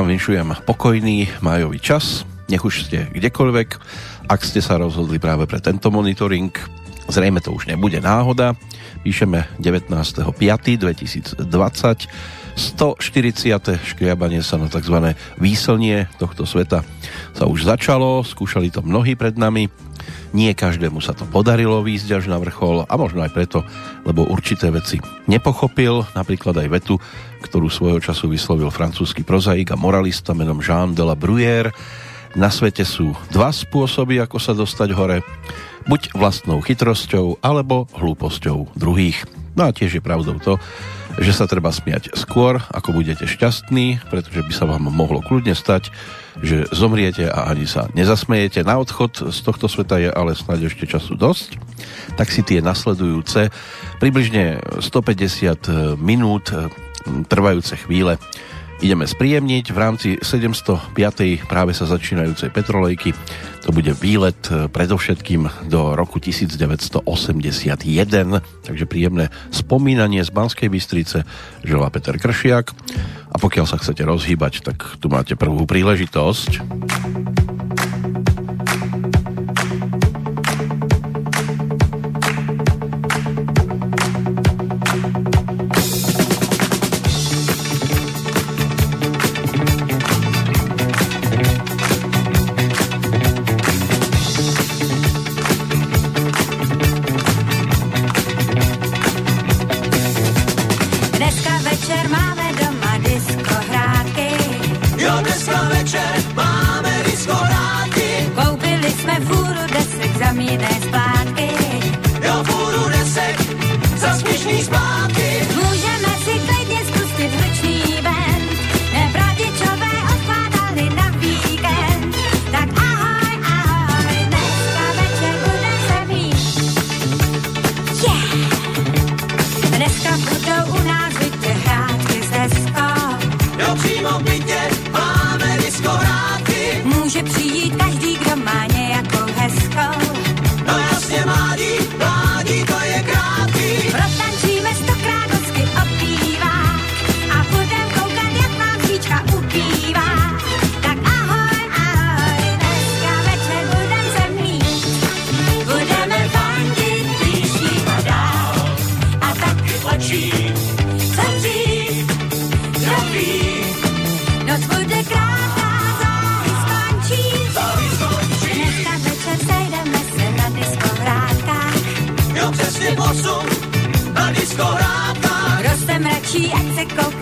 vám vinšujem pokojný májový čas, nech už ste kdekoľvek, ak ste sa rozhodli práve pre tento monitoring, zrejme to už nebude náhoda, píšeme 19.5.2020, 140. škriabanie sa na tzv. výslnie tohto sveta sa už začalo, skúšali to mnohí pred nami, nie každému sa to podarilo výjsť až na vrchol a možno aj preto, lebo určité veci nepochopil, napríklad aj vetu, ktorú svojho času vyslovil francúzsky prozaik a moralista menom Jean de la Bruyère. Na svete sú dva spôsoby, ako sa dostať hore. Buď vlastnou chytrosťou, alebo hlúposťou druhých. No a tiež je pravdou to, že sa treba smiať skôr, ako budete šťastní, pretože by sa vám mohlo kľudne stať, že zomriete a ani sa nezasmejete. Na odchod z tohto sveta je ale snáď ešte času dosť, tak si tie nasledujúce približne 150 minút trvajúce chvíle ideme spríjemniť. V rámci 705. práve sa začínajúcej petrolejky to bude výlet e, predovšetkým do roku 1981. Takže príjemné spomínanie z Banskej Bystrice želá Peter Kršiak. A pokiaľ sa chcete rozhýbať, tak tu máte prvú príležitosť. Chi exit go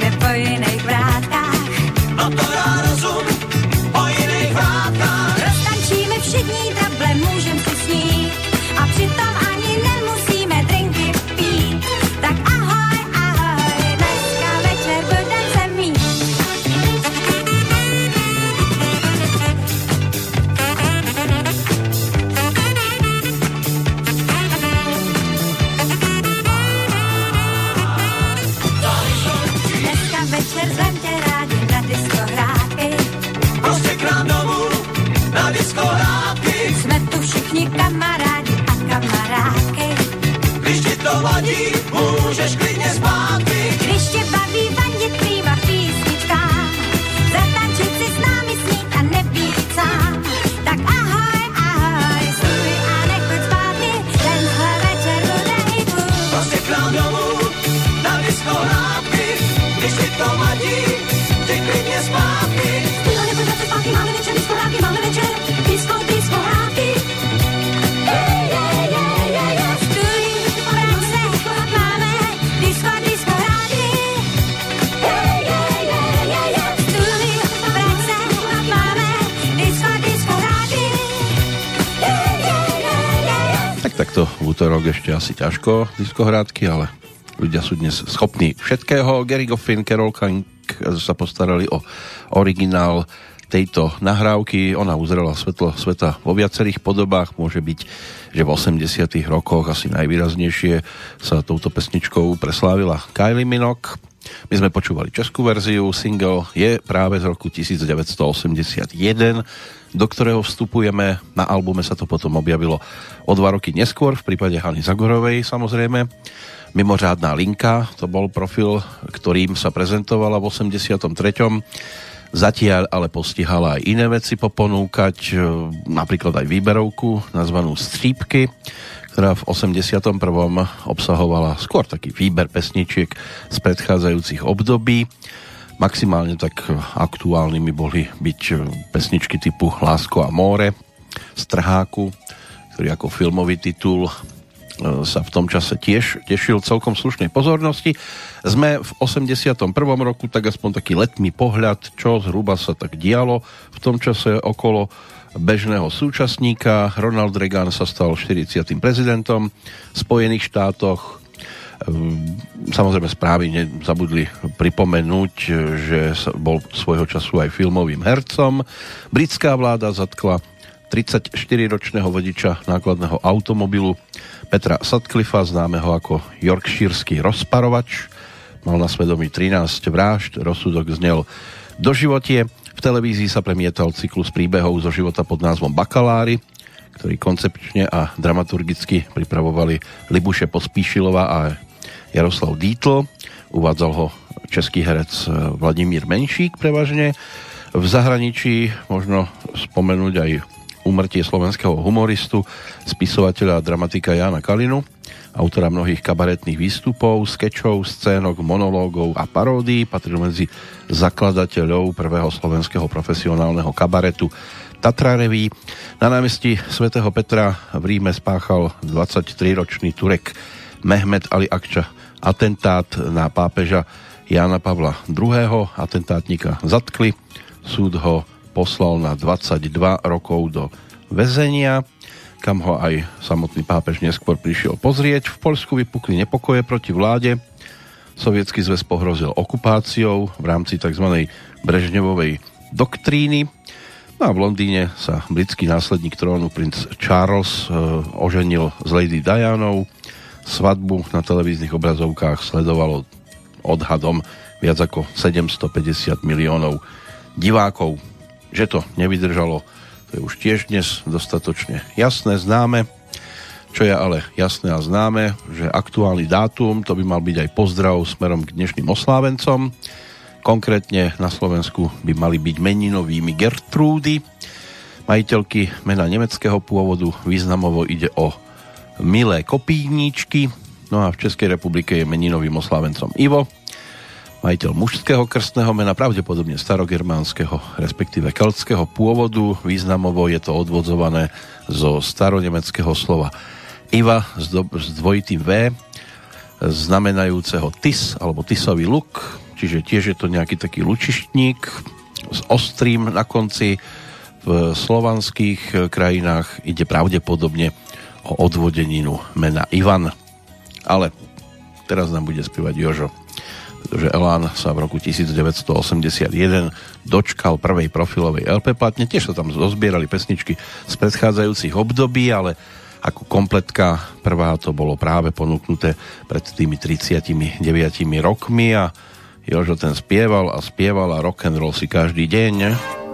asi ťažko diskohrádky, ale ľudia sú dnes schopní všetkého. Gary Goffin, Carol King sa postarali o originál tejto nahrávky. Ona uzrela svetlo sveta vo viacerých podobách. Môže byť, že v 80 rokoch asi najvýraznejšie sa touto pesničkou preslávila Kylie Minogue. My sme počúvali českú verziu, single je práve z roku 1981, do ktorého vstupujeme. Na albume sa to potom objavilo o dva roky neskôr, v prípade Hany Zagorovej samozrejme. Mimořádná linka, to bol profil, ktorým sa prezentovala v 83. Zatiaľ ale postihala aj iné veci poponúkať, e, napríklad aj výberovku nazvanú Střípky, ktorá v 81. obsahovala skôr taký výber pesničiek z predchádzajúcich období. Maximálne tak aktuálnymi boli byť pesničky typu Lásko a more, Strháku, ktorý ako filmový titul E, sa v tom čase tiež tešil celkom slušnej pozornosti. Sme v 81. roku, tak aspoň taký letný pohľad, čo zhruba sa tak dialo v tom čase okolo bežného súčasníka. Ronald Reagan sa stal 40. prezidentom v Spojených štátoch. E, samozrejme správy nezabudli pripomenúť, že bol svojho času aj filmovým hercom. Britská vláda zatkla 34-ročného vodiča nákladného automobilu Petra Sutcliffa, známeho ako Yorkshireský rozparovač. Mal na svedomí 13 vražd, rozsudok znel do životie. V televízii sa premietal cyklus príbehov zo života pod názvom Bakalári, ktorý koncepčne a dramaturgicky pripravovali Libuše Pospíšilová a Jaroslav Dítl. Uvádzal ho český herec Vladimír Menšík prevažne. V zahraničí možno spomenúť aj úmrtie slovenského humoristu, spisovateľa a dramatika Jana Kalinu, autora mnohých kabaretných výstupov, skečov, scénok, monológov a paródií, patril medzi zakladateľov prvého slovenského profesionálneho kabaretu Tatra Reví. Na námestí svätého Petra v Ríme spáchal 23-ročný Turek Mehmet Ali Akča atentát na pápeža Jána Pavla II. Atentátnika zatkli, súd ho poslal na 22 rokov do väzenia, kam ho aj samotný pápež neskôr prišiel pozrieť. V Polsku vypukli nepokoje proti vláde. Sovietský zväz pohrozil okupáciou v rámci tzv. Brežnevovej doktríny. No a v Londýne sa britský následník trónu princ Charles e, oženil s Lady Dianou. Svadbu na televíznych obrazovkách sledovalo odhadom viac ako 750 miliónov divákov že to nevydržalo, to je už tiež dnes dostatočne jasné, známe. Čo je ale jasné a známe, že aktuálny dátum, to by mal byť aj pozdrav smerom k dnešným oslávencom. Konkrétne na Slovensku by mali byť meninovými Gertrúdy, majiteľky mena nemeckého pôvodu, významovo ide o milé kopíníčky, no a v Českej republike je meninovým oslávencom Ivo, majiteľ mužského krstného mena, pravdepodobne starogermánskeho, respektíve keltského pôvodu. Významovo je to odvodzované zo staronemeckého slova Iva s, do, s dvojitým V, znamenajúceho tis alebo tisový luk, čiže tiež je to nejaký taký lučištník s ostrým na konci. V slovanských krajinách ide pravdepodobne o odvodeninu mena Ivan. Ale teraz nám bude spievať Jožo pretože Elán sa v roku 1981 dočkal prvej profilovej LP platne. Tiež sa tam zozbierali pesničky z predchádzajúcich období, ale ako kompletka prvá to bolo práve ponúknuté pred tými 39 rokmi a Jožo ten spieval a spieval a rock and roll si každý deň.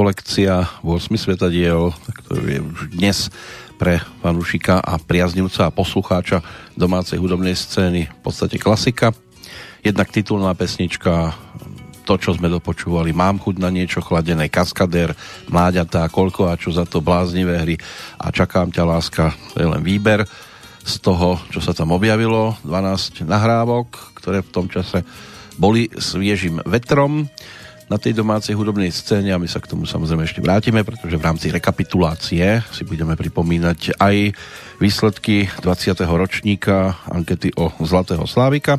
Kolekcia 8 svetadiel, ktorý je už dnes pre fanúšika a priaznivca a poslucháča domácej hudobnej scény v podstate klasika. Jednak titulná pesnička, to, čo sme dopočúvali, mám chuť na niečo chladené, kaskader, mláďatá, koľko a čo za to bláznivé hry. A čakám ťa láska, to je len výber z toho, čo sa tam objavilo, 12 nahrávok, ktoré v tom čase boli sviežim vetrom na tej domácej hudobnej scéne a my sa k tomu samozrejme ešte vrátime, pretože v rámci rekapitulácie si budeme pripomínať aj výsledky 20. ročníka ankety o Zlatého Slávika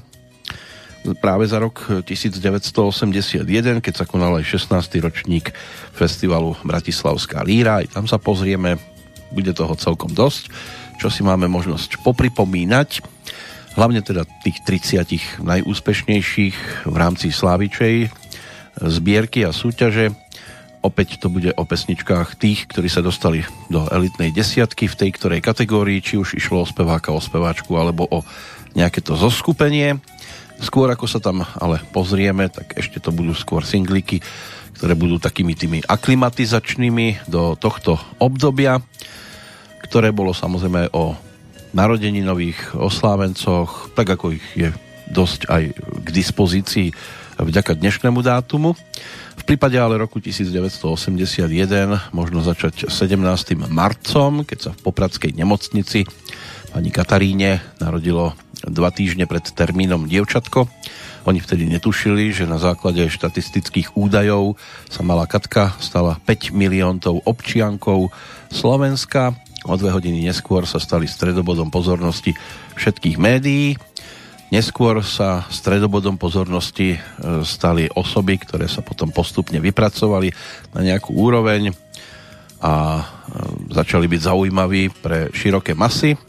práve za rok 1981, keď sa konal aj 16. ročník festivalu Bratislavská líra. Aj tam sa pozrieme, bude toho celkom dosť, čo si máme možnosť popripomínať. Hlavne teda tých 30 najúspešnejších v rámci Slávičej zbierky a súťaže. Opäť to bude o pesničkách tých, ktorí sa dostali do elitnej desiatky v tej ktorej kategórii, či už išlo o speváka, o speváčku alebo o nejaké to zoskupenie. Skôr ako sa tam ale pozrieme, tak ešte to budú skôr singliky, ktoré budú takými tými aklimatizačnými do tohto obdobia, ktoré bolo samozrejme o narodení nových oslávencoch, tak ako ich je dosť aj k dispozícii vďaka dnešnému dátumu. V prípade ale roku 1981 možno začať 17. marcom, keď sa v Popradskej nemocnici pani Kataríne narodilo dva týždne pred termínom dievčatko. Oni vtedy netušili, že na základe štatistických údajov sa malá Katka stala 5 milióntov občiankou Slovenska. O dve hodiny neskôr sa stali stredobodom pozornosti všetkých médií. Neskôr sa stredobodom pozornosti e, stali osoby, ktoré sa potom postupne vypracovali na nejakú úroveň a e, začali byť zaujímaví pre široké masy.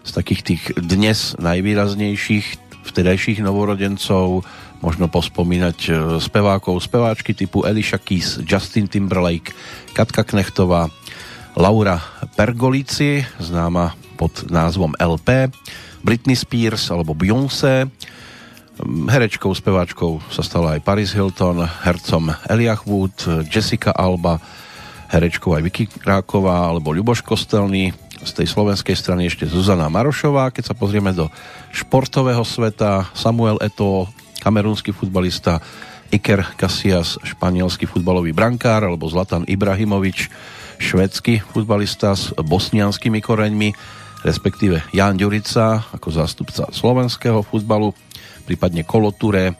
Z takých tých dnes najvýraznejších vtedajších novorodencov možno pospomínať e, spevákov, speváčky typu Elisha Keys, Justin Timberlake, Katka Knechtová, Laura Pergolici, známa pod názvom LP, Britney Spears alebo Beyoncé, herečkou, speváčkou sa stala aj Paris Hilton, hercom Eliach Wood, Jessica Alba, herečkou aj Vicky Kráková alebo Ľuboš Kostelný, z tej slovenskej strany ešte Zuzana Marošová. Keď sa pozrieme do športového sveta, Samuel Eto, kamerúnsky futbalista, Iker Casillas, španielský futbalový brankár, alebo Zlatan Ibrahimovič, švedský futbalista s bosnianskými koreňmi, respektíve Jan Ďurica ako zástupca slovenského futbalu, prípadne Koloture,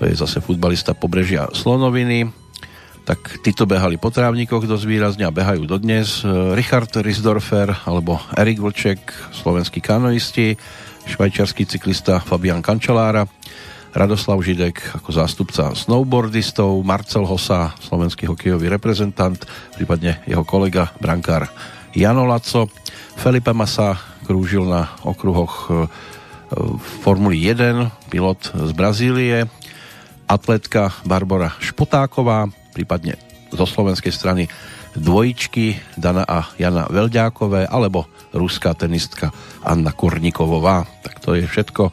to je zase futbalista pobrežia Slonoviny, tak títo behali po trávnikoch dosť výrazne a behajú dodnes. Richard Risdorfer alebo Erik Vlček, slovenskí kanoisti, švajčiarsky cyklista Fabian Kančelára, Radoslav Židek ako zástupca snowboardistov, Marcel Hosa, slovenský hokejový reprezentant, prípadne jeho kolega, brankár Jano Laco, Felipe Massa krúžil na okruhoch v e, Formuli 1, pilot z Brazílie, atletka Barbara Špotáková, prípadne zo slovenskej strany dvojičky Dana a Jana Velďákové alebo ruská tenistka Anna Kurnikovová. Tak to je všetko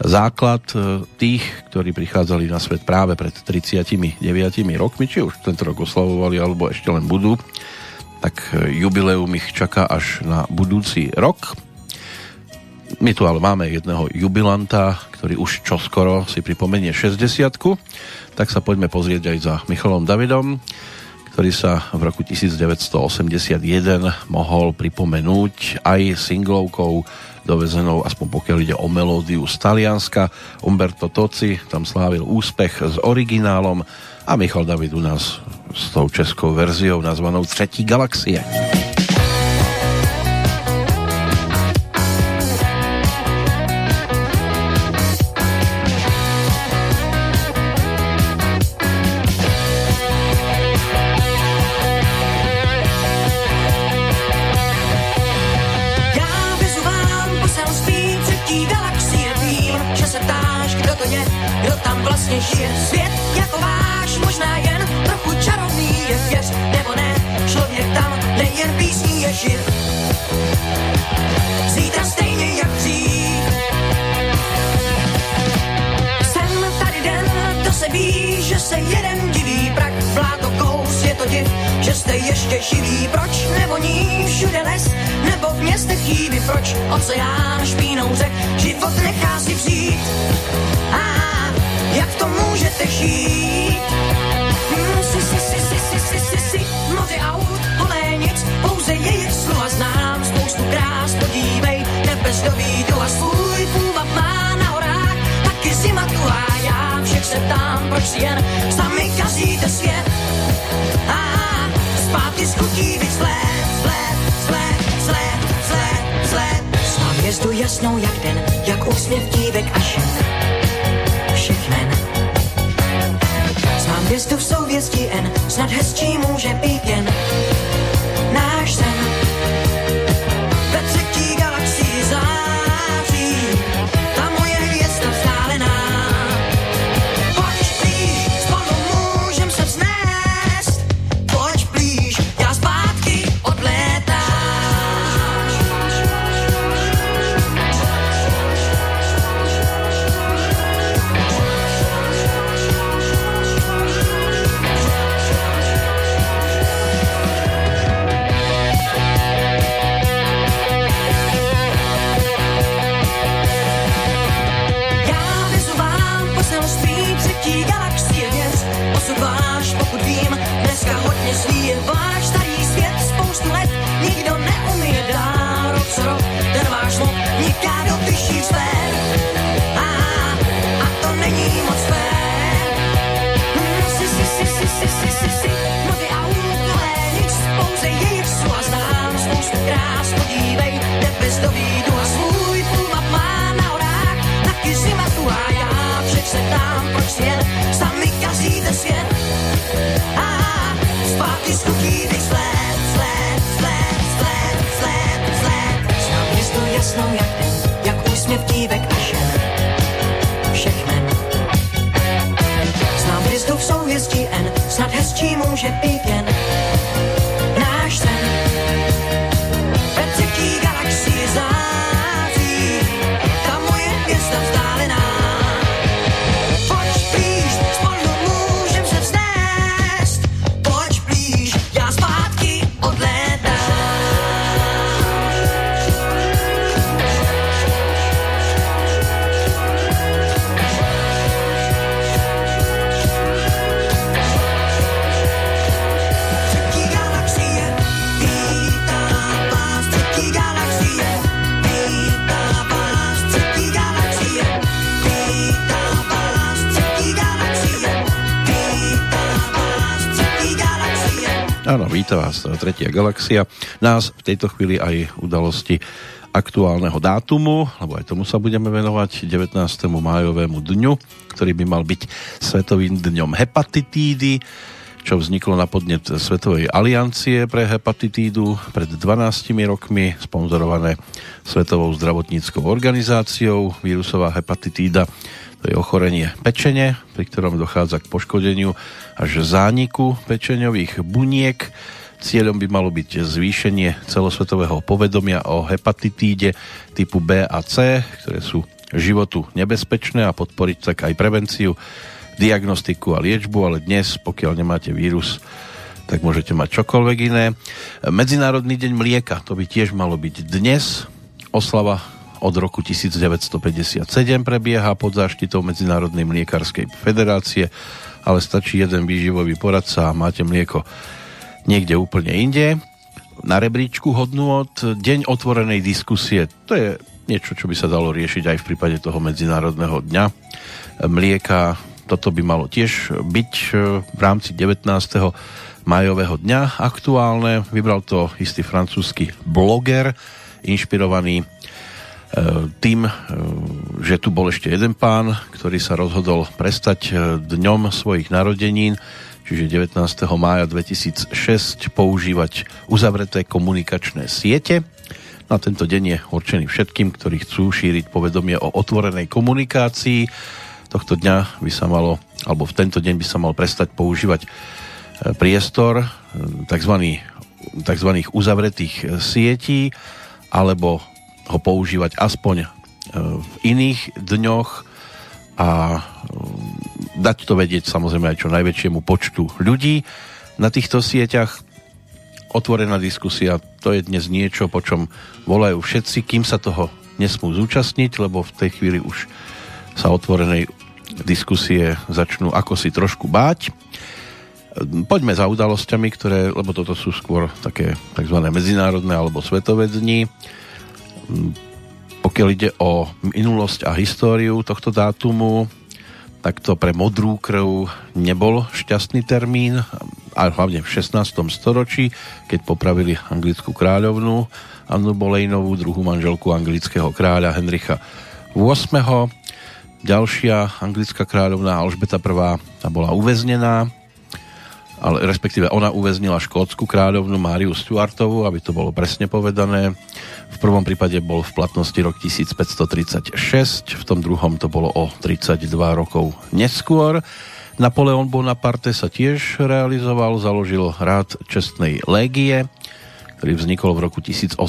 základ e, tých, ktorí prichádzali na svet práve pred 39 rokmi, či už tento rok oslavovali, alebo ešte len budú. Tak e, jubileum ich čaká až na budúci rok. My tu ale máme jedného jubilanta, ktorý už čoskoro si pripomenie 60 tak sa poďme pozrieť aj za Michalom Davidom, ktorý sa v roku 1981 mohol pripomenúť aj singlovkou dovezenou, aspoň pokiaľ ide o melódiu z Talianska. Umberto Toci tam slávil úspech s originálom a Michal David u nás s tou českou verziou nazvanou Třetí galaxie. Jasnou jak den, jak úsměv dívek a žen. Všech men. Znám hvězdu v souvězdí N, snad hezčí může být jen svět, sami každý ten svět. A ah, zpátky z kuchyny. Víta vás tretia galaxia. Nás v tejto chvíli aj udalosti aktuálneho dátumu, lebo aj tomu sa budeme venovať 19. májovému dňu, ktorý by mal byť Svetovým dňom hepatitídy, čo vzniklo na podnet Svetovej aliancie pre hepatitídu pred 12 rokmi, sponzorované Svetovou zdravotníckou organizáciou. Vírusová hepatitída to je ochorenie pečene, pri ktorom dochádza k poškodeniu až zániku pečeňových buniek. Cieľom by malo byť zvýšenie celosvetového povedomia o hepatitíde typu B a C, ktoré sú životu nebezpečné a podporiť tak aj prevenciu, diagnostiku a liečbu, ale dnes, pokiaľ nemáte vírus, tak môžete mať čokoľvek iné. Medzinárodný deň mlieka, to by tiež malo byť dnes. Oslava od roku 1957 prebieha pod záštitou Medzinárodnej mliekarskej federácie, ale stačí jeden výživový poradca a máte mlieko niekde úplne inde. Na rebríčku hodnú od Deň otvorenej diskusie. To je niečo, čo by sa dalo riešiť aj v prípade toho Medzinárodného dňa mlieka. Toto by malo tiež byť e, v rámci 19. majového dňa aktuálne. Vybral to istý francúzsky bloger, inšpirovaný tým, e, že tu bol ešte jeden pán, ktorý sa rozhodol prestať dňom svojich narodenín čiže 19. mája 2006 používať uzavreté komunikačné siete. Na tento deň je určený všetkým, ktorí chcú šíriť povedomie o otvorenej komunikácii. Tohto dňa by sa malo, alebo v tento deň by sa mal prestať používať priestor tzv. tzv. uzavretých sietí alebo ho používať aspoň v iných dňoch a dať to vedieť samozrejme aj čo najväčšiemu počtu ľudí na týchto sieťach. otvorená diskusia, to je dnes niečo, po čom volajú všetci, kým sa toho nesmú zúčastniť, lebo v tej chvíli už sa otvorenej diskusie začnú ako si trošku báť. Poďme za udalosťami, ktoré, lebo toto sú skôr také tzv. medzinárodné alebo svetové dni. Pokiaľ ide o minulosť a históriu tohto dátumu, tak to pre modrú krv nebol šťastný termín, a hlavne v 16. storočí, keď popravili anglickú kráľovnú Annu Bolejnovú, druhú manželku anglického kráľa Henricha VIII. Ďalšia anglická kráľovná Alžbeta I. tá bola uväznená, ale respektíve ona uväznila škótsku kráľovnú Máriu Stuartovú, aby to bolo presne povedané. V prvom prípade bol v platnosti rok 1536, v tom druhom to bolo o 32 rokov neskôr. Napoleon Bonaparte sa tiež realizoval, založil rád čestnej légie, ktorý vznikol v roku 1802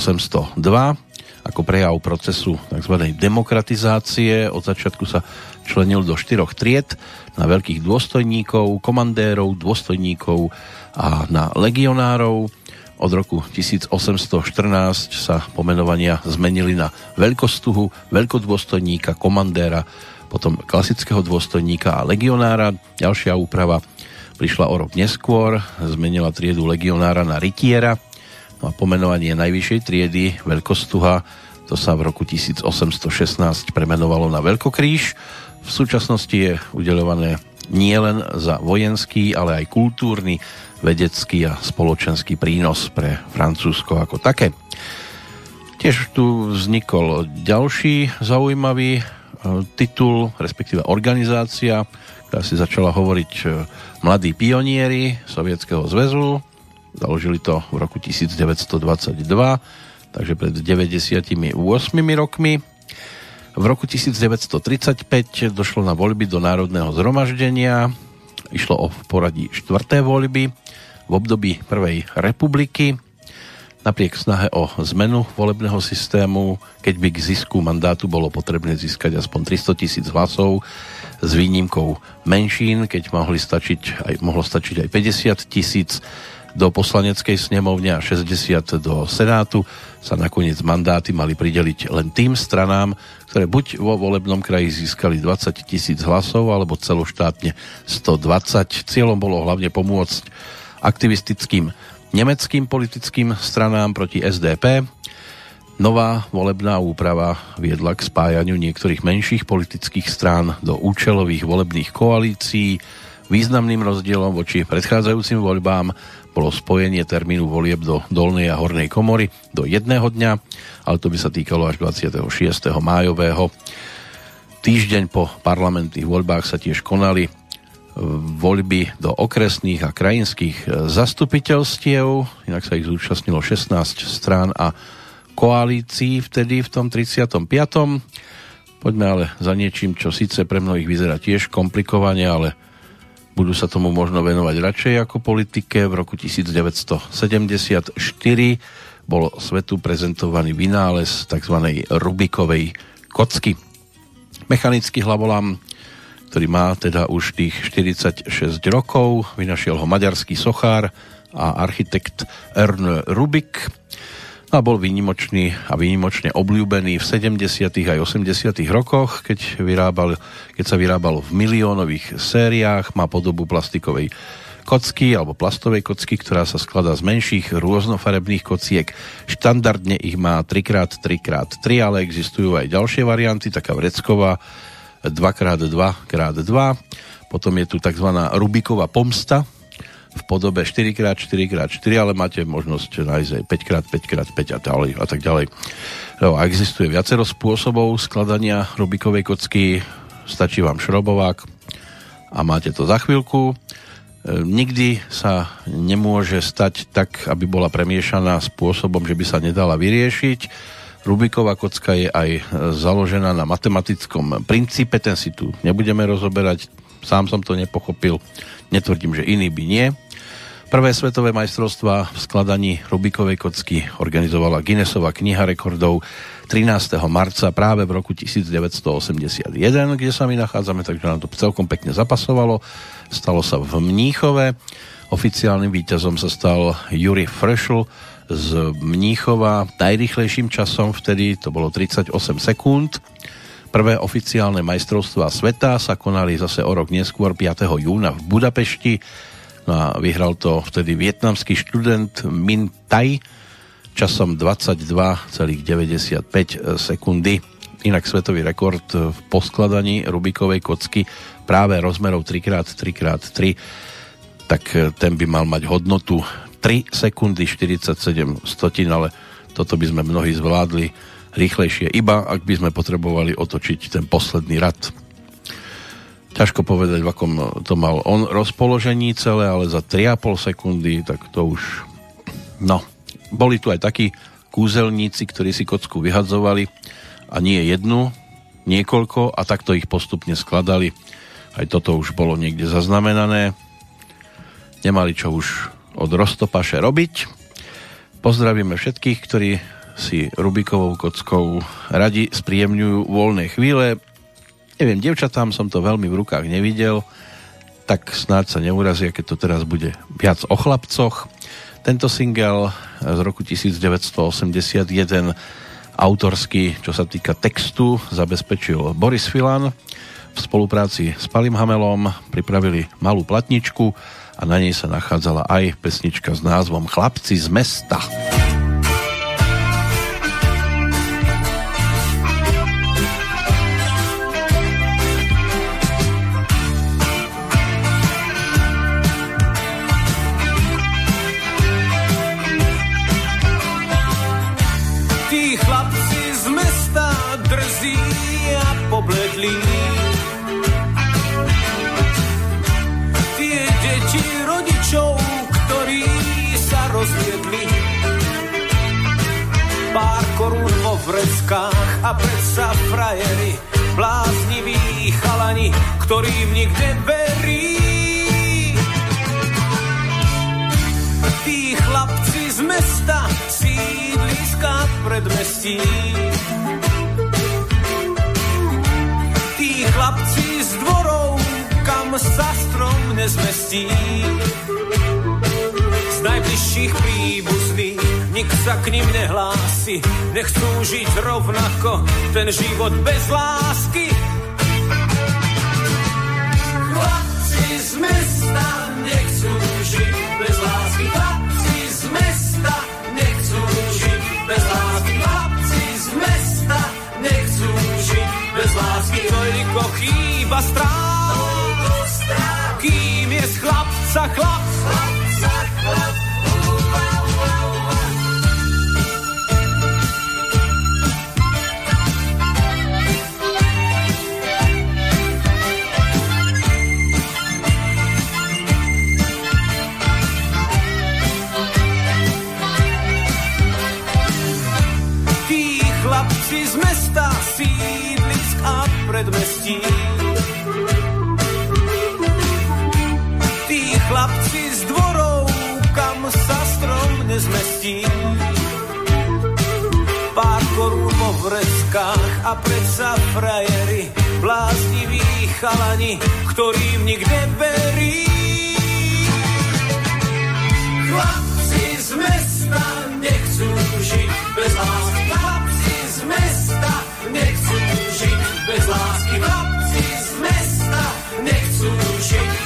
ako prejav procesu tzv. demokratizácie. Od začiatku sa členil do štyroch tried na veľkých dôstojníkov, komandérov, dôstojníkov a na legionárov. Od roku 1814 sa pomenovania zmenili na veľkostuhu, veľkodôstojníka, komandéra potom klasického dôstojníka a legionára. Ďalšia úprava prišla o rok neskôr, zmenila triedu legionára na rytiera no a pomenovanie najvyššej triedy veľkostuha to sa v roku 1816 premenovalo na Veľkokríž. V súčasnosti je udeľované nielen za vojenský, ale aj kultúrny, vedecký a spoločenský prínos pre Francúzsko ako také. Tiež tu vznikol ďalší zaujímavý E, titul, respektíve organizácia, ktorá si začala hovoriť e, Mladí pionieri Sovietskeho zväzu. Založili to v roku 1922, takže pred 98 rokmi. V roku 1935 došlo na voľby do Národného zhromaždenia. Išlo o poradí štvrté voľby v období Prvej republiky Napriek snahe o zmenu volebného systému, keď by k zisku mandátu bolo potrebné získať aspoň 300 tisíc hlasov s výnimkou menšín, keď mohli stačiť aj, mohlo stačiť aj 50 tisíc do poslaneckej snemovne a 60 do senátu, sa nakoniec mandáty mali prideliť len tým stranám, ktoré buď vo volebnom kraji získali 20 tisíc hlasov, alebo celoštátne 120. Cieľom bolo hlavne pomôcť aktivistickým nemeckým politickým stranám proti SDP. Nová volebná úprava viedla k spájaniu niektorých menších politických strán do účelových volebných koalícií. Významným rozdielom voči predchádzajúcim voľbám bolo spojenie termínu volieb do dolnej a hornej komory do jedného dňa, ale to by sa týkalo až 26. májového. Týždeň po parlamentných voľbách sa tiež konali voľby do okresných a krajinských e, zastupiteľstiev, inak sa ich zúčastnilo 16 strán a koalícií vtedy v tom 35. Poďme ale za niečím, čo síce pre mnohých vyzerá tiež komplikovane, ale budú sa tomu možno venovať radšej ako politike. V roku 1974 bol svetu prezentovaný vynález tzv. Rubikovej kocky. Mechanický hlavolám ktorý má teda už tých 46 rokov. Vynašiel ho maďarský sochár a architekt Ern Rubik a bol výnimočný a výnimočne obľúbený v 70. aj 80. rokoch, keď, vyrábal, keď sa vyrábal v miliónových sériách, má podobu plastikovej kocky alebo plastovej kocky, ktorá sa skladá z menších rôznofarebných kociek. Štandardne ich má 3x3x3, ale existujú aj ďalšie varianty, taká vrecková 2x2x2. Potom je tu tzv. Rubiková pomsta v podobe 4x4x4, ale máte možnosť nájsť aj 5x5x5 a, ďalej, a tak ďalej. No, existuje viacero spôsobov skladania Rubikovej kocky. Stačí vám šrobovák a máte to za chvíľku. E, nikdy sa nemôže stať tak, aby bola premiešaná spôsobom, že by sa nedala vyriešiť Rubiková kocka je aj založená na matematickom princípe, ten si tu nebudeme rozoberať, sám som to nepochopil, netvrdím, že iný by nie. Prvé svetové majstrovstvá v skladaní Rubikovej kocky organizovala Guinnessova kniha rekordov 13. marca práve v roku 1981, kde sa my nachádzame, takže nám to celkom pekne zapasovalo. Stalo sa v Mníchove. Oficiálnym víťazom sa stal Juri Frešl z Mníchova najrychlejším časom, vtedy to bolo 38 sekúnd. Prvé oficiálne majstrovstvá sveta sa konali zase o rok neskôr 5. júna v Budapešti. No a vyhral to vtedy vietnamský študent Min Tai časom 22,95 sekundy. Inak svetový rekord v poskladaní Rubikovej kocky práve rozmerov 3x3x3 tak ten by mal mať hodnotu 3 sekundy 47 stotín, ale toto by sme mnohí zvládli rýchlejšie, iba ak by sme potrebovali otočiť ten posledný rad. Ťažko povedať, v akom to mal on rozpoložení celé, ale za 3,5 sekundy, tak to už... No, boli tu aj takí kúzelníci, ktorí si kocku vyhadzovali a nie jednu, niekoľko a takto ich postupne skladali. Aj toto už bolo niekde zaznamenané. Nemali čo už od Rostopaše robiť. Pozdravíme všetkých, ktorí si Rubikovou kockou radi spríjemňujú voľné chvíle. Neviem, devčatám som to veľmi v rukách nevidel, tak snáď sa neurazia, keď to teraz bude viac o chlapcoch. Tento single z roku 1981 autorský, čo sa týka textu, zabezpečil Boris Filan. V spolupráci s Palim Hamelom pripravili malú platničku, a na nej sa nachádzala aj pesnička s názvom Chlapci z mesta. vreskách a predsa frajery, blázniví chalani, ktorým nikde verí. Tí chlapci z mesta, sídliska predmestí. Tí chlapci z dvorov, kam sa strom nezmestí. Z najbližších príbuzných nik sa k ním nehlási. Nechcú žiť rovnako ten život bez lásky. Chlapci z mesta nechcú žiť bez lásky. Chlapci z mesta nechcú žiť bez lásky. Chlapci z mesta nechcú žiť bez lásky. Toľko chýba strach, kým je z chlapca chlap. Chlapca chlap. Predmestí. Tí chlapci z dvorov, kam sa strom nezmestí. Pár korún vo vreskách a predsa frajery, blázniví chalani, ktorým nikde verí. Chlapci z mesta nechcú žiť bez lásky. Bez lásky. Chlapci z mesta nechcú žiť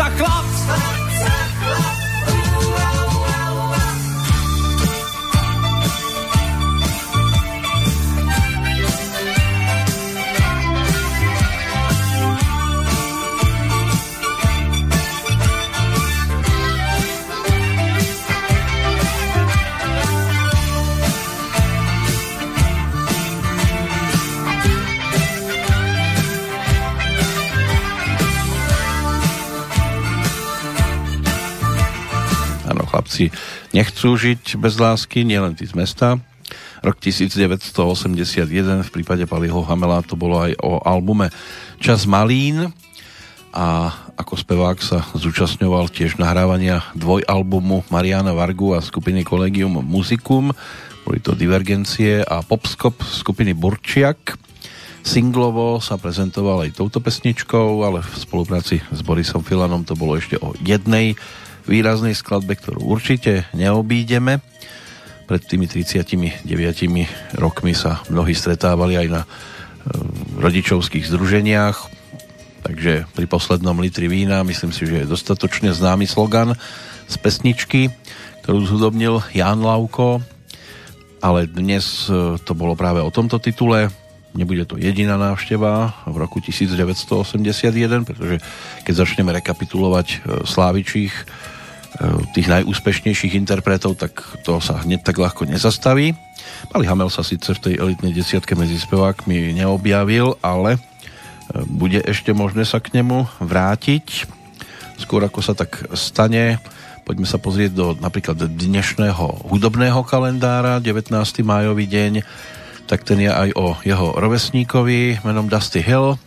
Saklaps. Všetci nechcú žiť bez lásky, nielen tí z mesta. Rok 1981 v prípade Paliho Hamela to bolo aj o albume Čas malín a ako spevák sa zúčastňoval tiež nahrávania dvojalbumu Mariana Vargu a skupiny Collegium Musicum. Boli to Divergencie a Popskop skupiny Burčiak. Singlovo sa prezentoval aj touto pesničkou, ale v spolupráci s Borisom Filanom to bolo ešte o jednej výraznej skladbe, ktorú určite neobídeme. Pred tými 39 rokmi sa mnohí stretávali aj na e, rodičovských združeniach, takže pri poslednom litri vína myslím si, že je dostatočne známy slogan z pesničky, ktorú zhudobnil Jan Lauko, ale dnes e, to bolo práve o tomto titule. Nebude to jediná návšteva v roku 1981, pretože keď začneme rekapitulovať e, Slávičích, Eh, tých najúspešnejších interpretov, tak to sa hneď tak ľahko nezastaví. Pali Hamel sa síce v tej elitnej desiatke medzi spevákmi neobjavil, ale eh, bude ešte možné sa k nemu vrátiť. Skôr ako sa tak stane, poďme sa pozrieť do napríklad dnešného hudobného kalendára, 19. májový deň, tak ten je aj o jeho rovesníkovi menom Dusty Hill,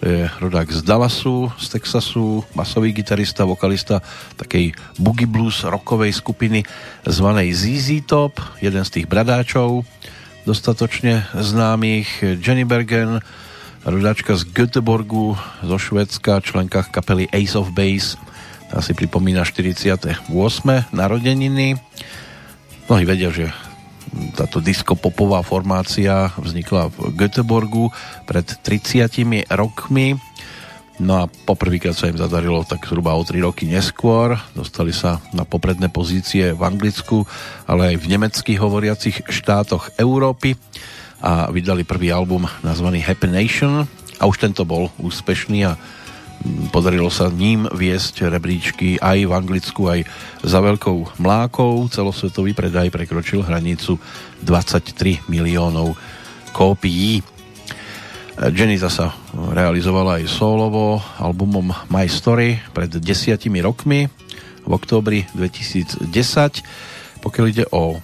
to je rodák z Dallasu, z Texasu, basový gitarista, vokalista takej boogie blues rockovej skupiny zvanej ZZ Top, jeden z tých bradáčov, dostatočne známych, Jenny Bergen, rodáčka z Göteborgu, zo Švedska, členka kapely Ace of Base, tá si pripomína 48. narodeniny. Mnohí vedia, že táto diskopopová formácia vznikla v Göteborgu pred 30 rokmi. No a poprvýkrát sa im zadarilo tak zhruba o 3 roky neskôr. Dostali sa na popredné pozície v Anglicku, ale aj v nemeckých hovoriacich štátoch Európy a vydali prvý album nazvaný Happy Nation a už tento bol úspešný a Podarilo sa ním viesť rebríčky aj v Anglicku, aj za veľkou mlákou. Celosvetový predaj prekročil hranicu 23 miliónov kópií. Jenny zasa realizovala aj solovo albumom My Story pred desiatimi rokmi v októbri 2010. Pokiaľ ide o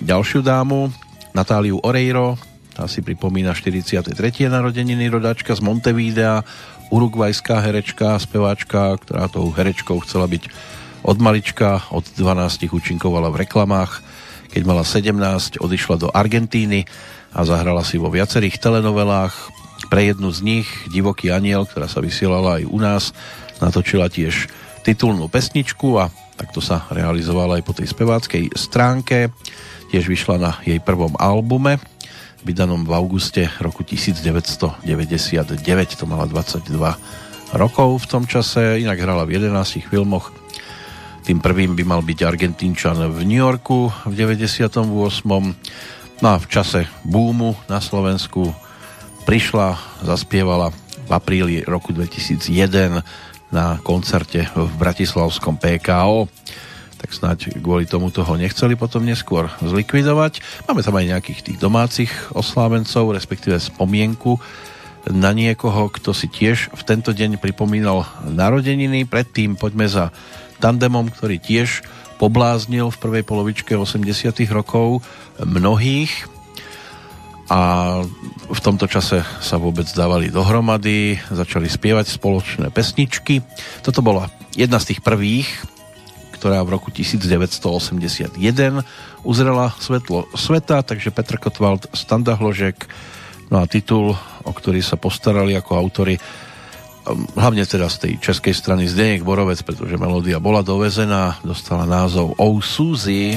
ďalšiu dámu, Natáliu Oreiro, tá si pripomína 43. narodeniny rodačka z Montevidea, urugvajská herečka, speváčka, ktorá tou herečkou chcela byť od malička, od 12 účinkovala v reklamách. Keď mala 17, odišla do Argentíny a zahrala si vo viacerých telenovelách. Pre jednu z nich, Divoký aniel, ktorá sa vysielala aj u nás, natočila tiež titulnú pesničku a takto sa realizovala aj po tej speváckej stránke. Tiež vyšla na jej prvom albume, vydanom v auguste roku 1999. To mala 22 rokov v tom čase, inak hrala v 11 filmoch. Tým prvým by mal byť Argentínčan v New Yorku v 98. No a v čase boomu na Slovensku prišla, zaspievala v apríli roku 2001 na koncerte v Bratislavskom PKO tak snáď kvôli tomu toho nechceli potom neskôr zlikvidovať. Máme tam aj nejakých tých domácich oslávencov, respektíve spomienku na niekoho, kto si tiež v tento deň pripomínal narodeniny. Predtým poďme za tandemom, ktorý tiež pobláznil v prvej polovičke 80 rokov mnohých a v tomto čase sa vôbec dávali dohromady, začali spievať spoločné pesničky. Toto bola jedna z tých prvých ktorá v roku 1981 uzrela svetlo sveta, takže Petr Kotwald, Standa Hložek, no a titul, o ktorý sa postarali ako autory um, hlavne teda z tej českej strany Zdeněk Borovec, pretože melódia bola dovezená, dostala názov Oh Suzy.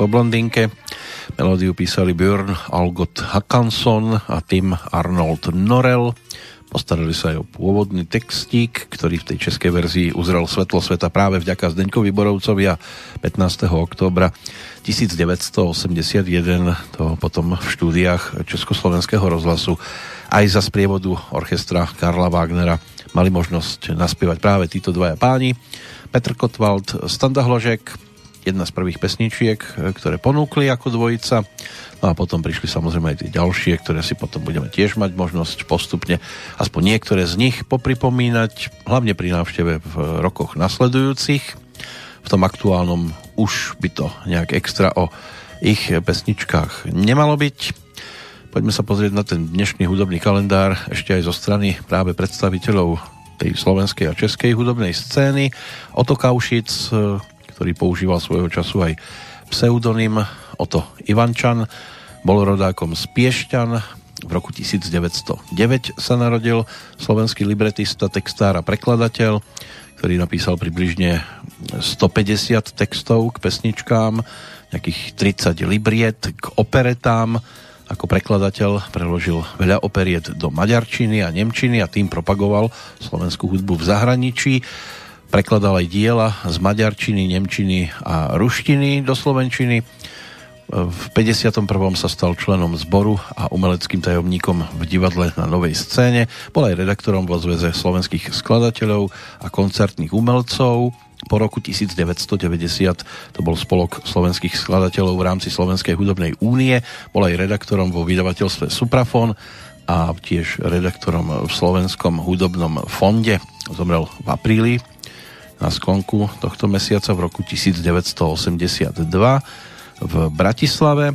Po blondinke. Melódiu písali Björn Algot Hakanson a Tim Arnold Norel. Postarali sa aj o pôvodný textík, ktorý v tej českej verzii uzrel svetlo sveta práve vďaka Zdeňkovi Borovcovi a 15. októbra 1981 to potom v štúdiách Československého rozhlasu aj za sprievodu orchestra Karla Wagnera mali možnosť naspievať práve títo dvaja páni. Petr Kotwald, Standa Hložek, jedna z prvých pesničiek, ktoré ponúkli ako dvojica. No a potom prišli samozrejme aj tie ďalšie, ktoré si potom budeme tiež mať možnosť postupne aspoň niektoré z nich popripomínať, hlavne pri návšteve v rokoch nasledujúcich. V tom aktuálnom už by to nejak extra o ich pesničkách nemalo byť. Poďme sa pozrieť na ten dnešný hudobný kalendár ešte aj zo strany práve predstaviteľov tej slovenskej a českej hudobnej scény. Oto Kaušic, e, ktorý používal svojho času aj pseudonym Oto Ivančan, bol rodákom z Piešťan, v roku 1909 sa narodil slovenský libretista, textár a prekladateľ, ktorý napísal približne 150 textov k pesničkám, nejakých 30 libriet k operetám, ako prekladateľ preložil veľa operiet do maďarčiny a nemčiny a tým propagoval slovenskú hudbu v zahraničí. Prekladal aj diela z maďarčiny, nemčiny a ruštiny do slovenčiny. V 51. sa stal členom zboru a umeleckým tajomníkom v divadle na Novej scéne. Bol aj redaktorom vo Zveze slovenských skladateľov a koncertných umelcov po roku 1990 to bol spolok slovenských skladateľov v rámci Slovenskej hudobnej únie, bol aj redaktorom vo vydavateľstve Suprafon a tiež redaktorom v Slovenskom hudobnom fonde. Zomrel v apríli na sklonku tohto mesiaca v roku 1982 v Bratislave.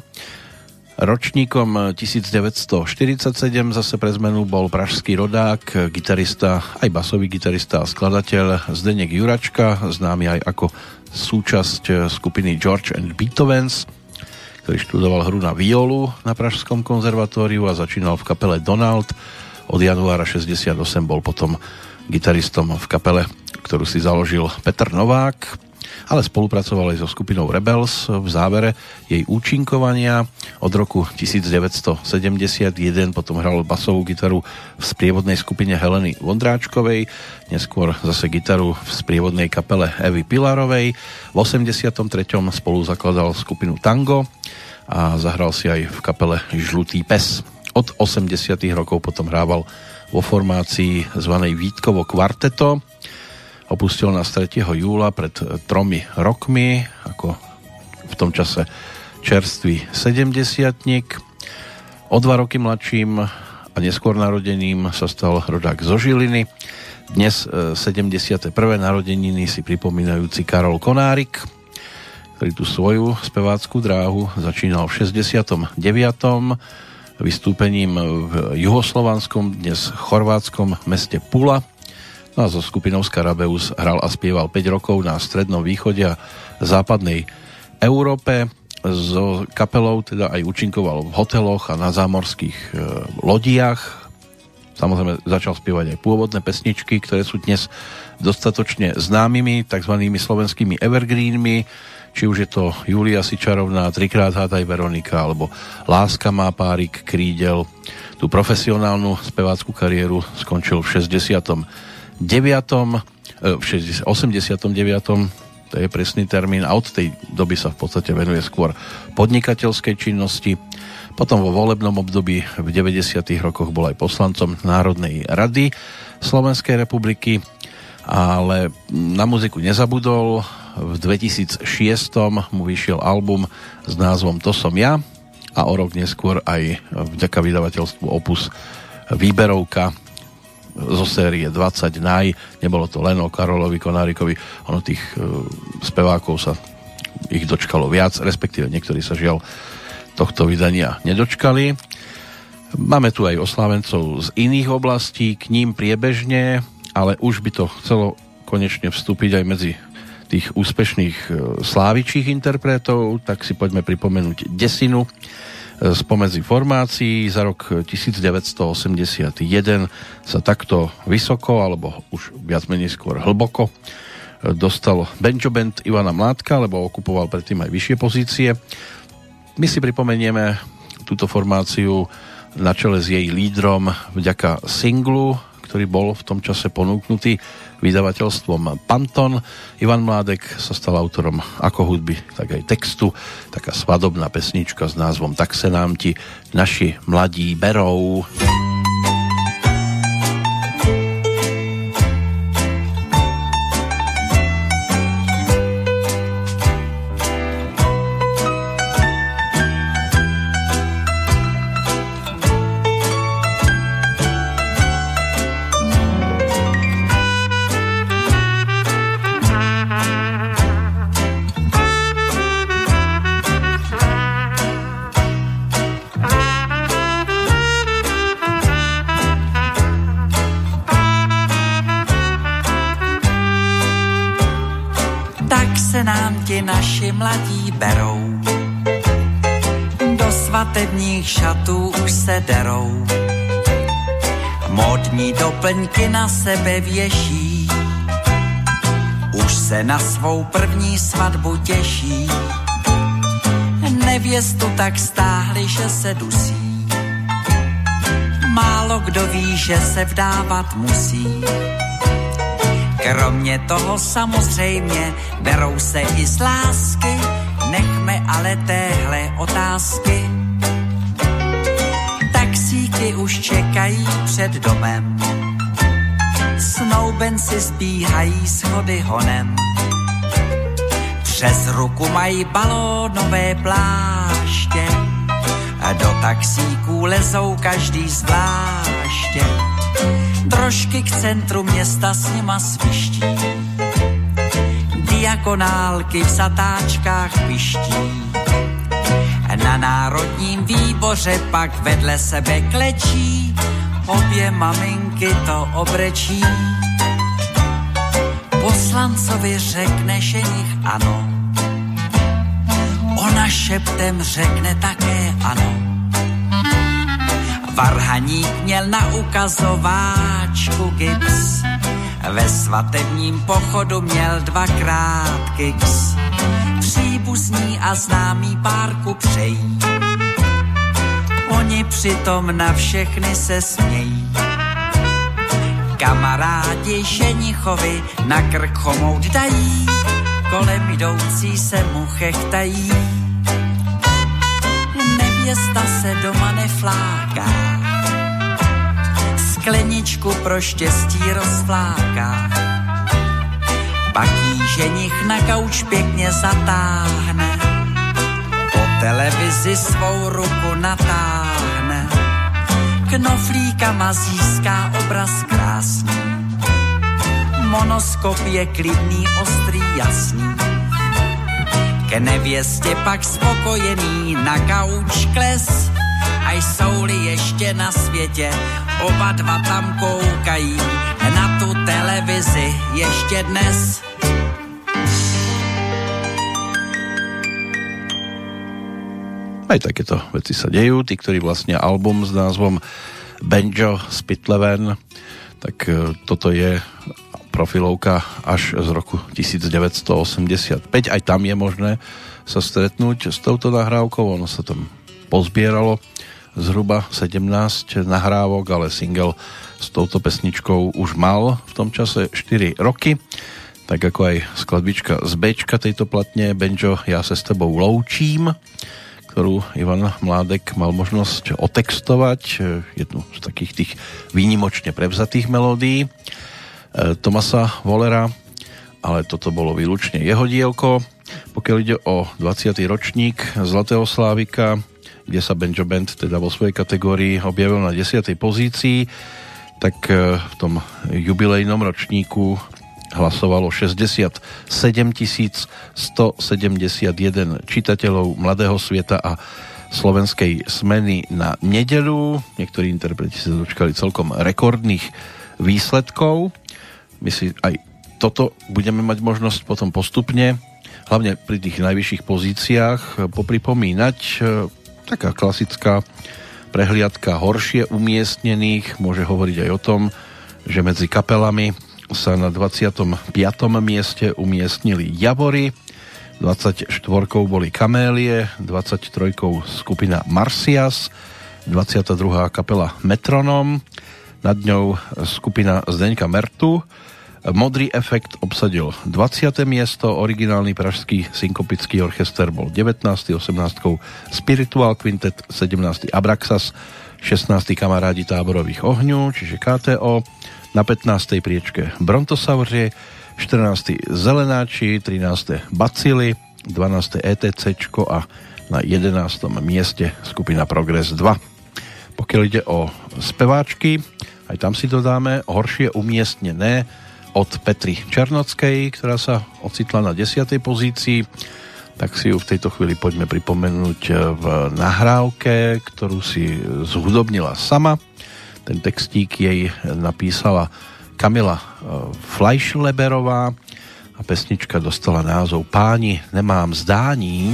Ročníkom 1947 zase pre zmenu bol pražský rodák, gitarista, aj basový gitarista a skladateľ Zdenek Juračka, známy aj ako súčasť skupiny George and Beethovens, ktorý študoval hru na violu na Pražskom konzervatóriu a začínal v kapele Donald. Od januára 68 bol potom gitaristom v kapele, ktorú si založil Petr Novák ale spolupracoval aj so skupinou Rebels v závere jej účinkovania. Od roku 1971 potom hral basovú gitaru v sprievodnej skupine Heleny Vondráčkovej, neskôr zase gitaru v sprievodnej kapele Evy Pilarovej. V 83. spolu zakladal skupinu Tango a zahral si aj v kapele Žlutý pes. Od 80. rokov potom hrával vo formácii zvanej Vítkovo kvarteto, opustil nás 3. júla pred tromi rokmi, ako v tom čase čerstvý 70 O dva roky mladším a neskôr narodeným sa stal rodák zo Žiliny. Dnes 71. E, narodeniny si pripomínajúci Karol Konárik, ktorý tú svoju speváckú dráhu začínal v 69. vystúpením v juhoslovanskom, dnes chorvátskom meste Pula No a so skupinou Skarabeus hral a spieval 5 rokov na Strednom východe a západnej Európe. So kapelou teda aj účinkoval v hoteloch a na zámorských e, lodiach. Samozrejme začal spievať aj pôvodné pesničky, ktoré sú dnes dostatočne známymi, tzv. slovenskými evergreenmi, či už je to Julia Sičarovná, trikrát hádaj Veronika, alebo Láska má párik, krídel. Tú profesionálnu spevácku kariéru skončil v 60 v 89. to je presný termín a od tej doby sa v podstate venuje skôr podnikateľskej činnosti. Potom vo volebnom období v 90. rokoch bol aj poslancom Národnej rady Slovenskej republiky, ale na muziku nezabudol. V 2006 mu vyšiel album s názvom To som ja a o rok neskôr aj vďaka vydavateľstvu Opus výberovka zo série 20 naj, nebolo to len o Karolovi Konárikovi, ono tých e, spevákov sa ich dočkalo viac, respektíve niektorí sa žiaľ tohto vydania nedočkali. Máme tu aj oslávencov z iných oblastí, k ním priebežne, ale už by to chcelo konečne vstúpiť aj medzi tých úspešných e, slávičích interpretov, tak si poďme pripomenúť Desinu, spomedzi formácií za rok 1981 sa takto vysoko, alebo už viac menej skôr hlboko dostal Benjo Band Ivana Mládka, lebo okupoval predtým aj vyššie pozície. My si pripomenieme túto formáciu na čele s jej lídrom vďaka singlu, ktorý bol v tom čase ponúknutý vydavateľstvom Panton. Ivan Mládek sa stal autorom ako hudby, tak aj textu. Taká svadobná pesnička s názvom Tak se nám ti naši mladí berou. mladí Doplňky na sebe věší. Už se na svou první svatbu těší. Nevěstu tak stáhli, že se dusí. Málo kdo ví, že se vdávat musí Kromě toho samozřejmě berou se i z lásky, nechme ale téhle otázky. Taxíky už čekají před domem, snoubenci zbíhají schody honem. Přes ruku mají balónové pláště, do taxíků lezou každý zvláště trošky k centru města s nima sviští. Diagonálky v zatáčkách piští. Na národním výboře pak vedle sebe klečí, obě maminky to obrečí. Poslancovi řekne ženich ano, ona šeptem řekne také ano Varhaník měl na ukazováčku gips, ve svatebním pochodu měl dvakrát kiks. Příbuzní a známý párku přejí, oni přitom na všechny se smějí. Kamarádi ženichovi na krk chomout dají, kolem jdoucí se mu chechtají nevěsta se doma nefláká. Skleničku pro štěstí rozfláká. Pak jí ženich na kauč pěkně zatáhne. Po televizi svou ruku natáhne. Knoflíkama získá obraz krásný. Monoskop je klidný, ostrý, jasný ke nevěstě pak spokojený na kauč kles. A jsou-li ještě na světě, oba dva tam koukají na tu televizi ještě dnes. Aj takéto veci sa dejú. Tí, ktorí vlastne album s názvom Benjo Spitleven, tak e, toto je profilovka až z roku 1985. Aj tam je možné sa stretnúť s touto nahrávkou. Ono sa tam pozbieralo zhruba 17 nahrávok, ale single s touto pesničkou už mal v tom čase 4 roky. Tak ako aj skladbička z Bčka tejto platne Benjo, ja sa s tebou loučím ktorú Ivan Mládek mal možnosť otextovať, jednu z takých tých výnimočne prevzatých melódií. E, Tomasa Volera, ale toto bolo výlučne jeho dielko. Pokiaľ ide o 20. ročník Zlatého Slávika, kde sa Benjo Band teda vo svojej kategórii objavil na 10. pozícii, tak e, v tom jubilejnom ročníku hlasovalo 67 171 čitateľov Mladého sveta a slovenskej smeny na nedelu. Niektorí interpreti sa dočkali celkom rekordných výsledkov. My si aj toto budeme mať možnosť potom postupne, hlavne pri tých najvyšších pozíciách, popripomínať. Taká klasická prehliadka horšie umiestnených môže hovoriť aj o tom, že medzi kapelami sa na 25. mieste umiestnili Javory, 24 boli Kamélie, 23 skupina Marcias, 22. kapela Metronom, nad ňou skupina Zdeňka Mertu, Modrý efekt obsadil 20. miesto, originálny pražský synkopický orchester bol 19. 18. Spiritual Quintet, 17. Abraxas, 16. kamarádi táborových ohňu, čiže KTO, na 15. priečke Brontosaurie, 14. Zelenáči, 13. Bacily, 12. ETC a na 11. mieste skupina Progress 2. Pokiaľ ide o speváčky, aj tam si dodáme horšie umiestnené od Petry Černockej, ktorá sa ocitla na 10. pozícii. Tak si ju v tejto chvíli poďme pripomenúť v nahrávke, ktorú si zhudobnila sama. Ten textík jej napísala Kamila e, Fleischleberová a pesnička dostala názov Páni, nemám zdání.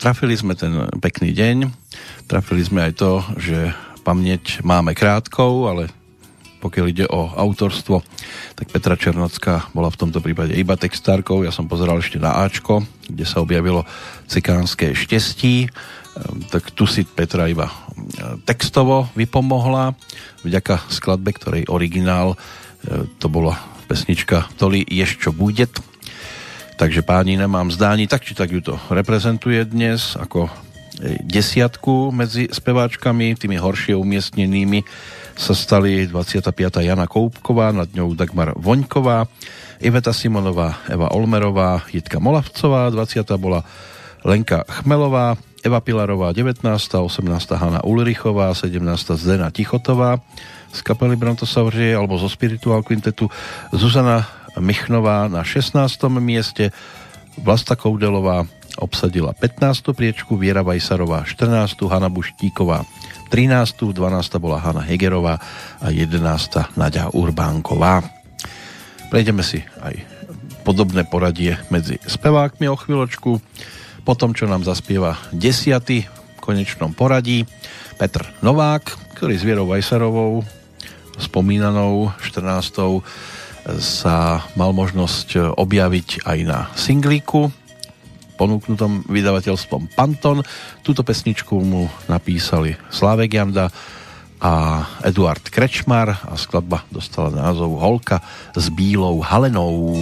Trafili sme ten pekný deň, trafili sme aj to, že pamäť máme krátkou, ale pokiaľ ide o autorstvo, tak Petra Černocká bola v tomto prípade iba textárkou. Ja som pozeral ešte na Ačko, kde sa objavilo cikánske štestí, ehm, tak tu si Petra iba ehm, textovo vypomohla vďaka skladbe, ktorej originál ehm, to bola pesnička Toli ješ čo bude Takže páni, nemám zdání, tak či tak ju to reprezentuje dnes ako e, desiatku medzi speváčkami, tými horšie umiestnenými sa stali 25. Jana Koupková, nad ňou Dagmar Voňková, Iveta Simonová, Eva Olmerová, Jitka Molavcová, 20. bola Lenka Chmelová, Eva Pilarová 19., 18. Hanna Ulrichová, 17. Zdena Tichotová z kapely Brontosaurie alebo zo Spiritual Quintetu, Zuzana Michnová na 16. mieste, Vlasta Koudelová obsadila 15. priečku, Viera Vajsarová 14. Hanna Buštíková 13. 12. bola Hanna Hegerová a 11. Nadia Urbánková. Prejdeme si aj podobné poradie medzi spevákmi o chvíľočku. Potom, čo nám zaspieva desiaty v konečnom poradí, Petr Novák, ktorý s Vierou Vajsarovou, spomínanou 14. sa mal možnosť objaviť aj na singlíku ponúknutom vydavateľstvom Panton. Túto pesničku mu napísali Slávek Janda a Eduard Krečmar a skladba dostala názov Holka s bílou halenou.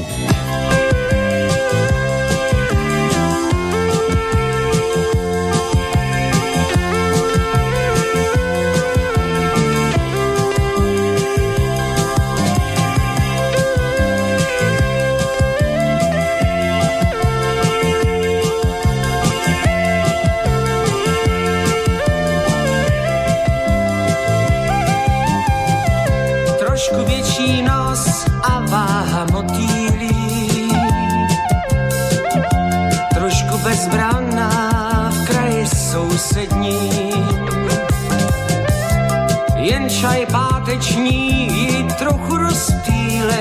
Čaj páteční ji trochu rozptýlil.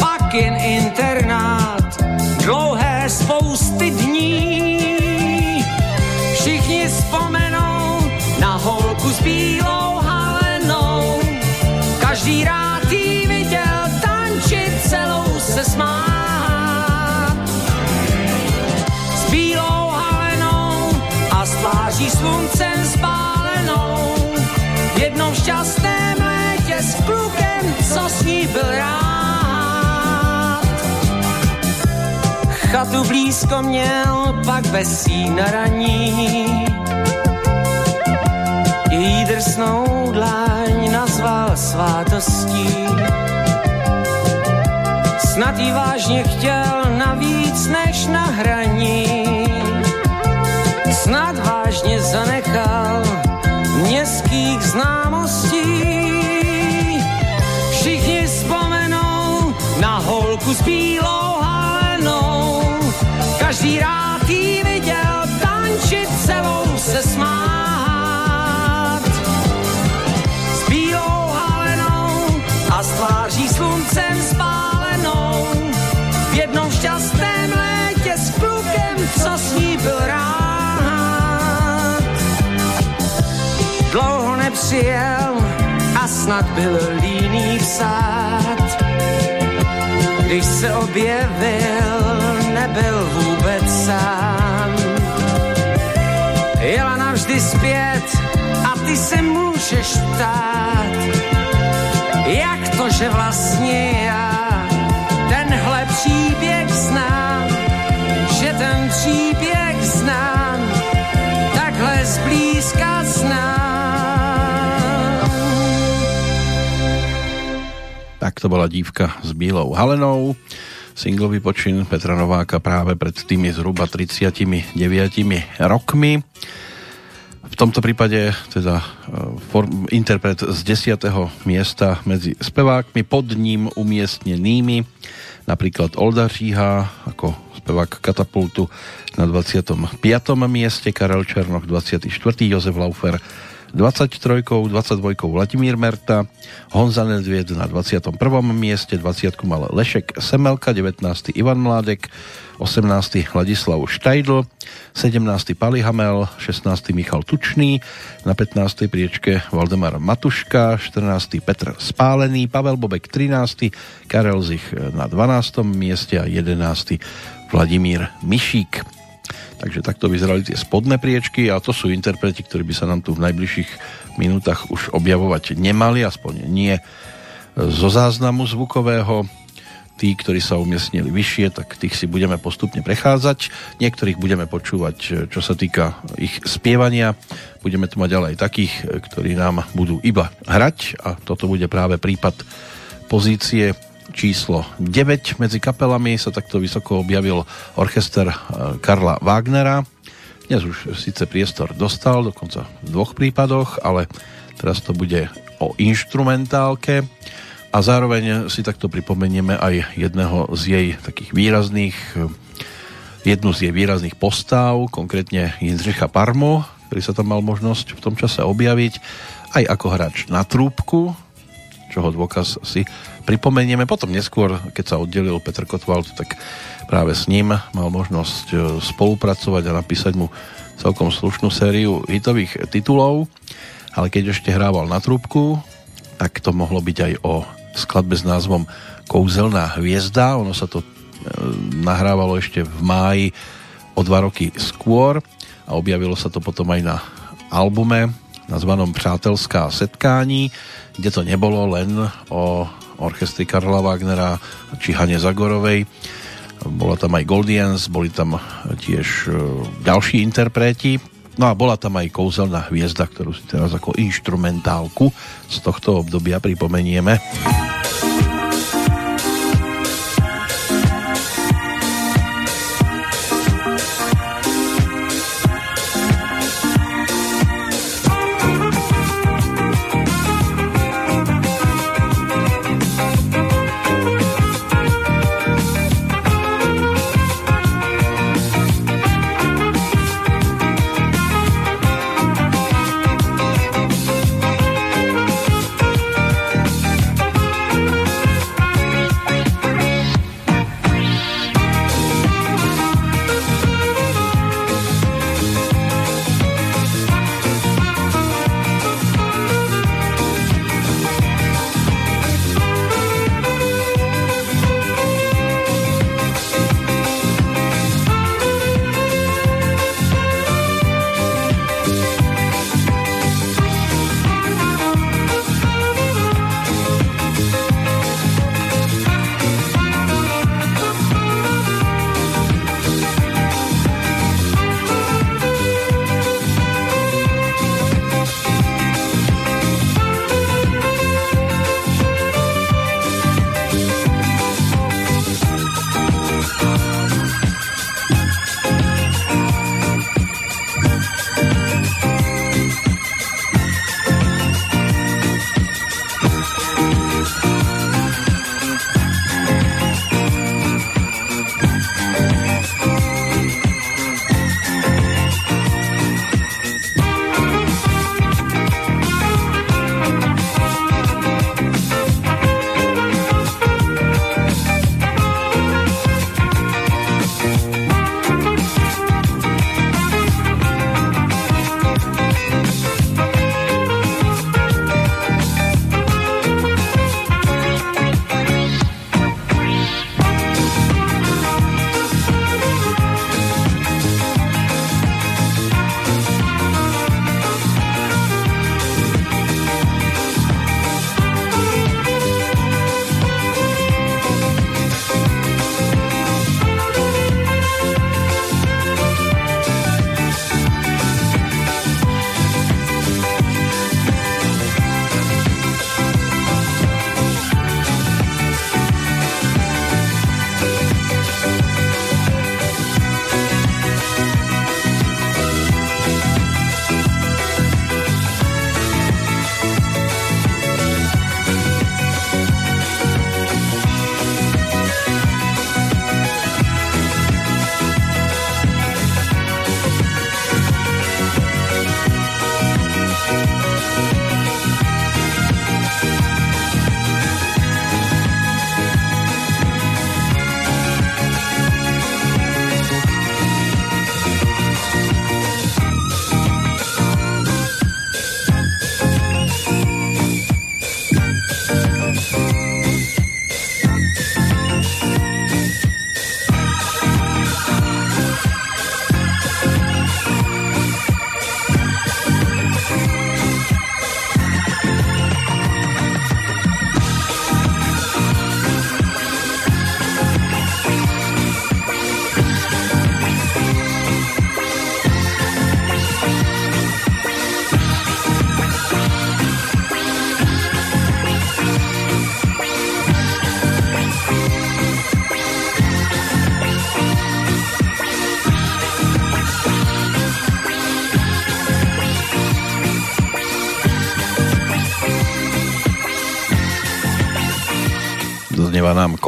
Pak jen internát, dlouhé spousty dní. Všichni vzpomenou na holku s bílou halenou. Každý rád jí viděl tančit, celou se smát. S bílou halenou a s tváří sluncem jednom šťastném létě s klukem, co s ní byl rád. Chatu blízko měl, pak besí na raní. Její drsnou dláň nazval svátostí. Snad jí vážně chtěl navíc než na hraní. Snad vážně zanechal městských známostí. Všichni vzpomenou na holku s nepřijel a snad byl líný psát. Když se objevil, nebyl vůbec sám. Jela navždy zpět a ty se můžeš ptát, jak to, že vlastně já tenhle příběh znám, že ten příběh to bola dívka s bílou halenou. Singlový počin Petra Nováka práve pred tými zhruba 39 rokmi. V tomto prípade teda e, form, interpret z 10. miesta medzi spevákmi, pod ním umiestnenými napríklad Olda Říha ako spevák Katapultu na 25. mieste, Karel Černoch 24. Jozef Laufer 23, 22 Vladimír Merta, Honza Nedvied na 21. mieste, 20 mal Lešek Semelka, 19. Ivan Mládek, 18. Ladislav Štajdl, 17. Pali Hamel, 16. Michal Tučný, na 15. priečke Valdemar Matuška, 14. Petr Spálený, Pavel Bobek 13. Karel Zich na 12. mieste a 11. Vladimír Mišík. Takže takto vyzerali tie spodné priečky a to sú interpreti, ktorí by sa nám tu v najbližších minútach už objavovať nemali, aspoň nie zo záznamu zvukového. Tí, ktorí sa umiestnili vyššie, tak tých si budeme postupne prechádzať. Niektorých budeme počúvať, čo sa týka ich spievania. Budeme tu mať ale aj takých, ktorí nám budú iba hrať a toto bude práve prípad pozície číslo 9 medzi kapelami sa takto vysoko objavil orchester eh, Karla Wagnera. Dnes už síce priestor dostal, dokonca v dvoch prípadoch, ale teraz to bude o instrumentálke a zároveň si takto pripomenieme aj jedného z jej takých výrazných eh, jednu z jej výrazných postáv, konkrétne Jindřicha Parmo, ktorý sa tam mal možnosť v tom čase objaviť aj ako hráč na trúbku, čoho dôkaz si pripomenieme. Potom neskôr, keď sa oddelil Petr Kotwald, tak práve s ním mal možnosť e, spolupracovať a napísať mu celkom slušnú sériu hitových titulov, ale keď ešte hrával na trúbku, tak to mohlo byť aj o skladbe s názvom Kouzelná hviezda. Ono sa to e, nahrávalo ešte v máji o dva roky skôr a objavilo sa to potom aj na albume nazvanom Přátelská setkání, kde to nebolo len o orchestri Karla Wagnera či Hane Zagorovej. Bola tam aj Goldians, boli tam tiež e, ďalší interpreti. No a bola tam aj kouzelná hviezda, ktorú si teraz ako instrumentálku z tohto obdobia pripomenieme.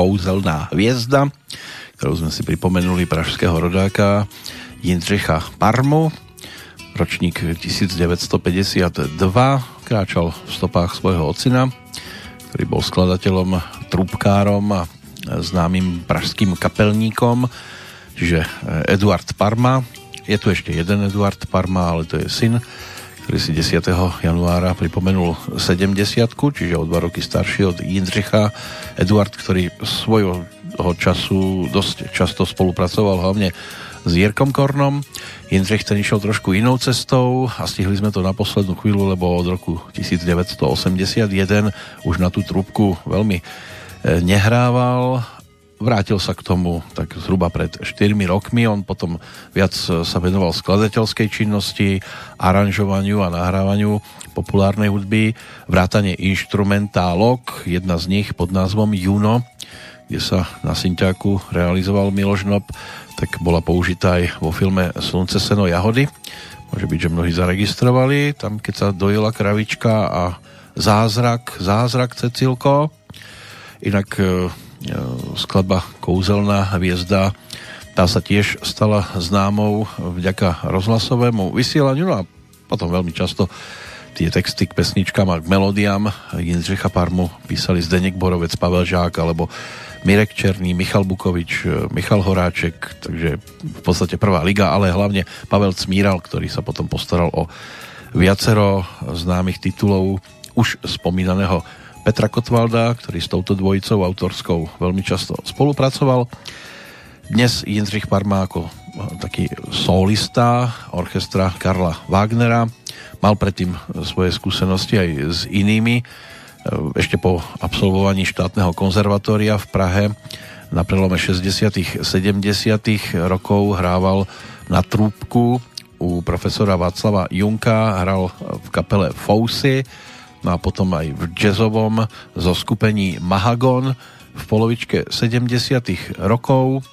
Kouzelná hviezda, ktorú sme si pripomenuli pražského rodáka Jindřicha Parmu, ročník 1952, kráčal v stopách svojho ocina, ktorý bol skladateľom, trubkárom a známym pražským kapelníkom, čiže Eduard Parma. Je tu ešte jeden Eduard Parma, ale to je syn, ktorý si 10. januára pripomenul 70 čiže o dva roky starší od Jindřicha. Eduard, ktorý svojho času dosť často spolupracoval hlavne s Jirkom Kornom. Jindřich ten išiel trošku inou cestou a stihli sme to na poslednú chvíľu, lebo od roku 1981 už na tú trúbku veľmi e, nehrával vrátil sa k tomu tak zhruba pred 4 rokmi. On potom viac sa venoval skladateľskej činnosti, aranžovaniu a nahrávaniu populárnej hudby, vrátanie instrumentálok, jedna z nich pod názvom Juno, kde sa na Synťáku realizoval Miloš Nob, tak bola použitá aj vo filme Slunce, seno, jahody. Môže byť, že mnohí zaregistrovali, tam keď sa dojela kravička a zázrak, zázrak Cecilko. Inak e, E, skladba Kouzelná hviezda tá sa tiež stala známou vďaka rozhlasovému vysielaniu no a potom veľmi často tie texty k pesničkám a k melódiám Jindřicha Parmu písali Zdeněk Borovec, Pavel Žák alebo Mirek Černý, Michal Bukovič, e, Michal Horáček, takže v podstate prvá liga, ale hlavne Pavel Cmíral, ktorý sa potom postaral o viacero známych titulov už spomínaného Petra Kotvalda, ktorý s touto dvojicou autorskou veľmi často spolupracoval. Dnes Jindřich Parma ako eh, taký solista orchestra Karla Wagnera. Mal predtým svoje skúsenosti aj s inými. Eh, ešte po absolvovaní štátneho konzervatória v Prahe na prelome 60 70 rokov hrával na trúbku u profesora Václava Junka, hral v kapele Fousy, no a potom aj v jazzovom zoskupení Mahagon v polovičke 70 rokov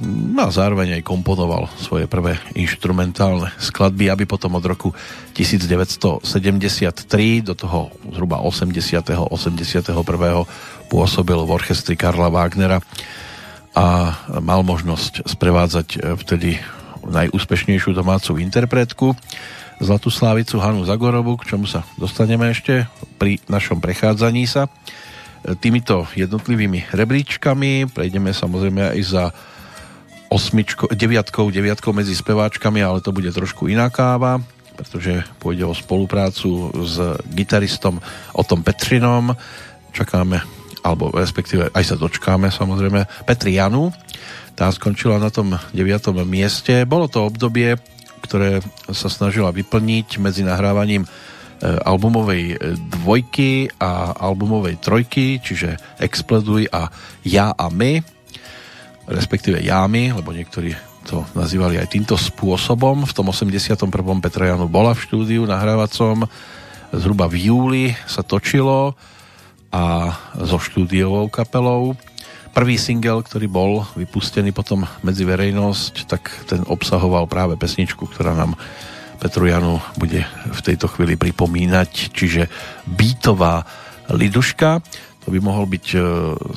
no a zároveň aj komponoval svoje prvé instrumentálne skladby, aby potom od roku 1973 do toho zhruba 80. 81. pôsobil v orchestri Karla Wagnera a mal možnosť sprevádzať vtedy najúspešnejšiu domácu interpretku Zlatú Slávicu Hanu Zagorovu, k čomu sa dostaneme ešte pri našom prechádzaní sa. E, týmito jednotlivými rebríčkami prejdeme samozrejme aj za osmičko, deviatkou, deviatkou medzi speváčkami, ale to bude trošku iná káva, pretože pôjde o spoluprácu s gitaristom Otom Petrinom. Čakáme, alebo respektíve aj sa dočkáme samozrejme, Petri Janu. Tá skončila na tom 9. mieste. Bolo to obdobie, ktoré sa snažila vyplniť medzi nahrávaním e, albumovej e, dvojky a albumovej trojky, čiže Exploduj a Ja a my, respektíve Jámy, lebo niektorí to nazývali aj týmto spôsobom. V tom 81. Petra Janu bola v štúdiu nahrávacom, zhruba v júli sa točilo a so štúdiovou kapelou Prvý single, ktorý bol vypustený potom medzi verejnosť, tak ten obsahoval práve pesničku, ktorá nám Petru Janu bude v tejto chvíli pripomínať, čiže Beatová liduška. To by mohol byť e,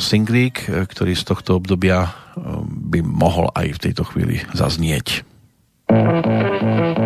singlík, e, ktorý z tohto obdobia e, by mohol aj v tejto chvíli zaznieť. Pesnička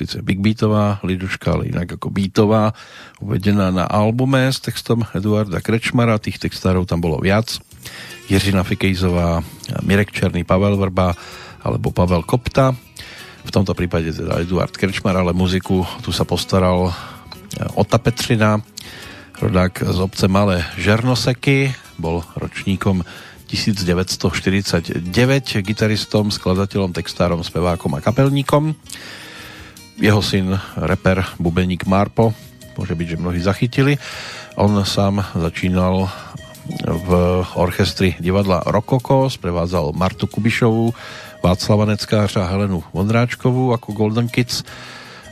síce big beatová, liduška, ale inak ako beatová, uvedená na albume s textom Eduarda Krečmara, tých textárov tam bolo viac. Jiřina Fikejzová, Mirek Černý, Pavel Vrba alebo Pavel Kopta. V tomto prípade teda Eduard Krečmar, ale muziku tu sa postaral Ota Petřina, rodák z obce Malé Žernoseky, bol ročníkom 1949, gitaristom, skladateľom, textárom, spevákom a kapelníkom. Jeho syn, reper, bubeník Marpo, môže byť, že mnohí zachytili. On sám začínal v orchestri divadla Rokoko, sprevádzal Martu Kubišovú, Václava Neckářa a Helenu Vondráčkovú ako Golden Kids.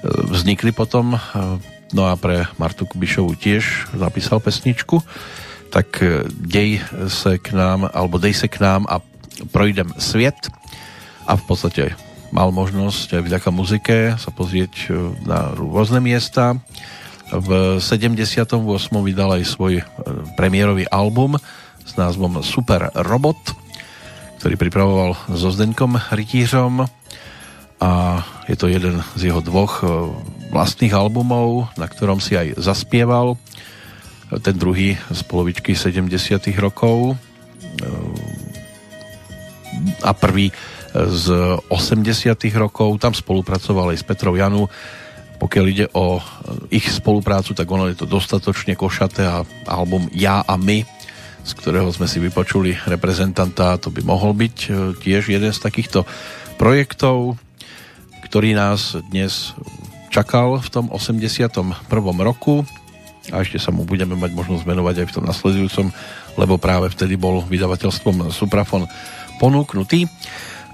Vznikli potom, no a pre Martu Kubišovú tiež napísal pesničku tak e, dej se k nám, alebo dej se k nám a projdem svět a v podstate mal možnosť aj vďaka muzike sa pozrieť e, na rôzne miesta. V 78. vydal aj svoj e, premiérový album s názvom Super Robot, ktorý pripravoval so Zdenkom Rytířom a je to jeden z jeho dvoch vlastných albumov, na ktorom si aj zaspieval ten druhý z polovičky 70 rokov a prvý z 80 rokov. Tam spolupracoval aj s Petrou Janu. Pokiaľ ide o ich spoluprácu, tak ono je to dostatočne košaté a album Ja a my, z ktorého sme si vypočuli reprezentanta, to by mohol byť e, tiež jeden z takýchto projektov, ktorý nás dnes čakal v tom 81. roku a ešte sa mu budeme mať možnosť venovať aj v tom nasledujúcom, lebo práve vtedy bol vydavateľstvom Suprafon ponúknutý.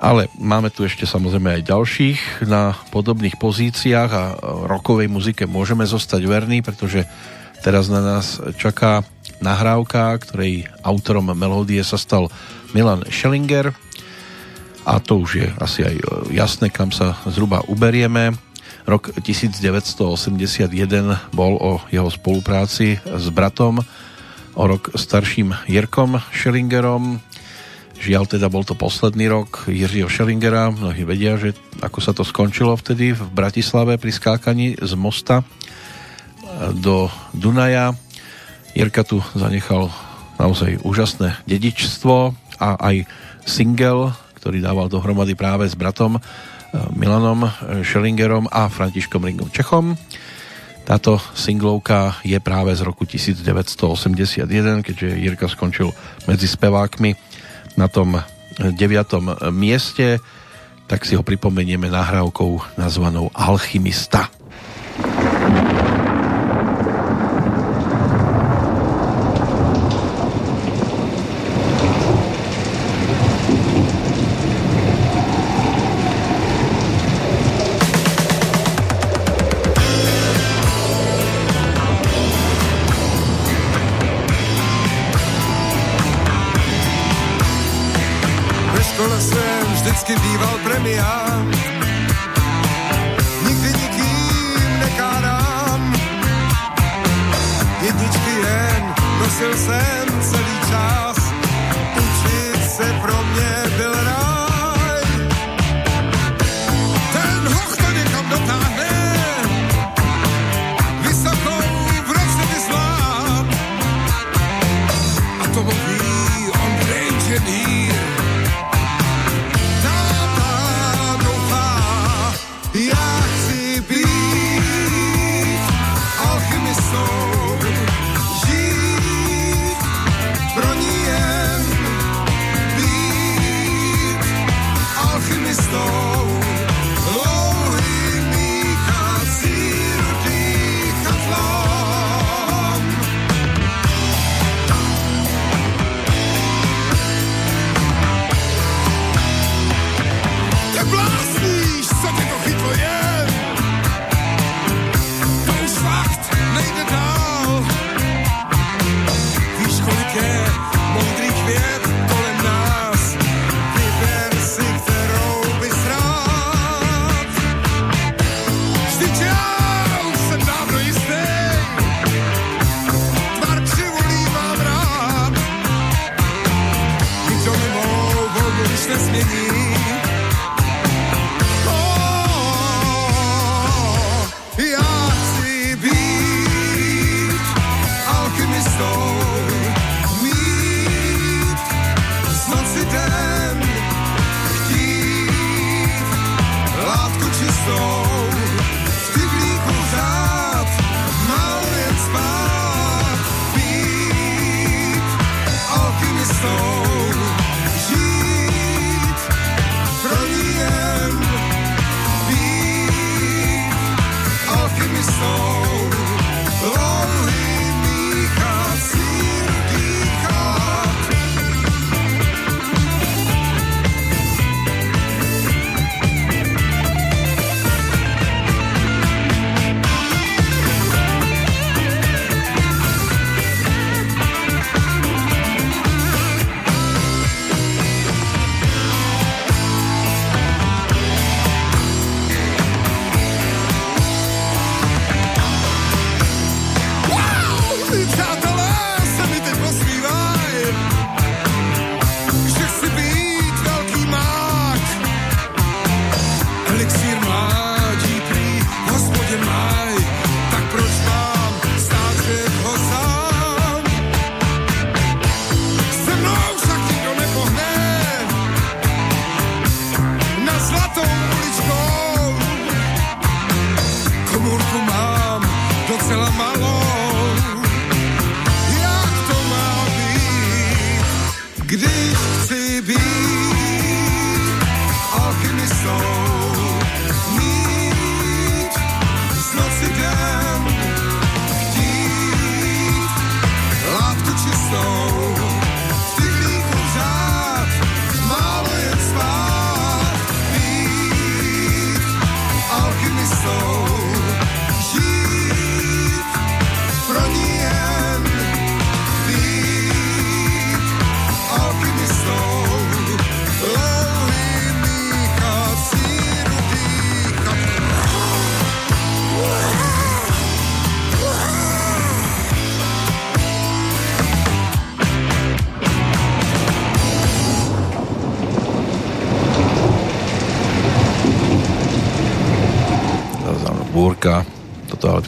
Ale máme tu ešte samozrejme aj ďalších na podobných pozíciách a rokovej muzike môžeme zostať verní, pretože teraz na nás čaká nahrávka, ktorej autorom melódie sa stal Milan Schellinger a to už je asi aj jasné, kam sa zhruba uberieme Rok 1981 bol o jeho spolupráci s bratom, o rok starším Jirkom Schellingerom. Žiaľ teda bol to posledný rok Jiřího Schellingera. Mnohí vedia, že ako sa to skončilo vtedy v Bratislave pri skákaní z mosta do Dunaja. Jirka tu zanechal naozaj úžasné dedičstvo a aj single, ktorý dával dohromady práve s bratom Milanom Schellingerom a Františkom Ringom Čechom. Táto singlovka je práve z roku 1981, keďže Jirka skončil medzi spevákmi na tom 9. mieste, tak si ho pripomenieme nahrávkou nazvanou Alchymista.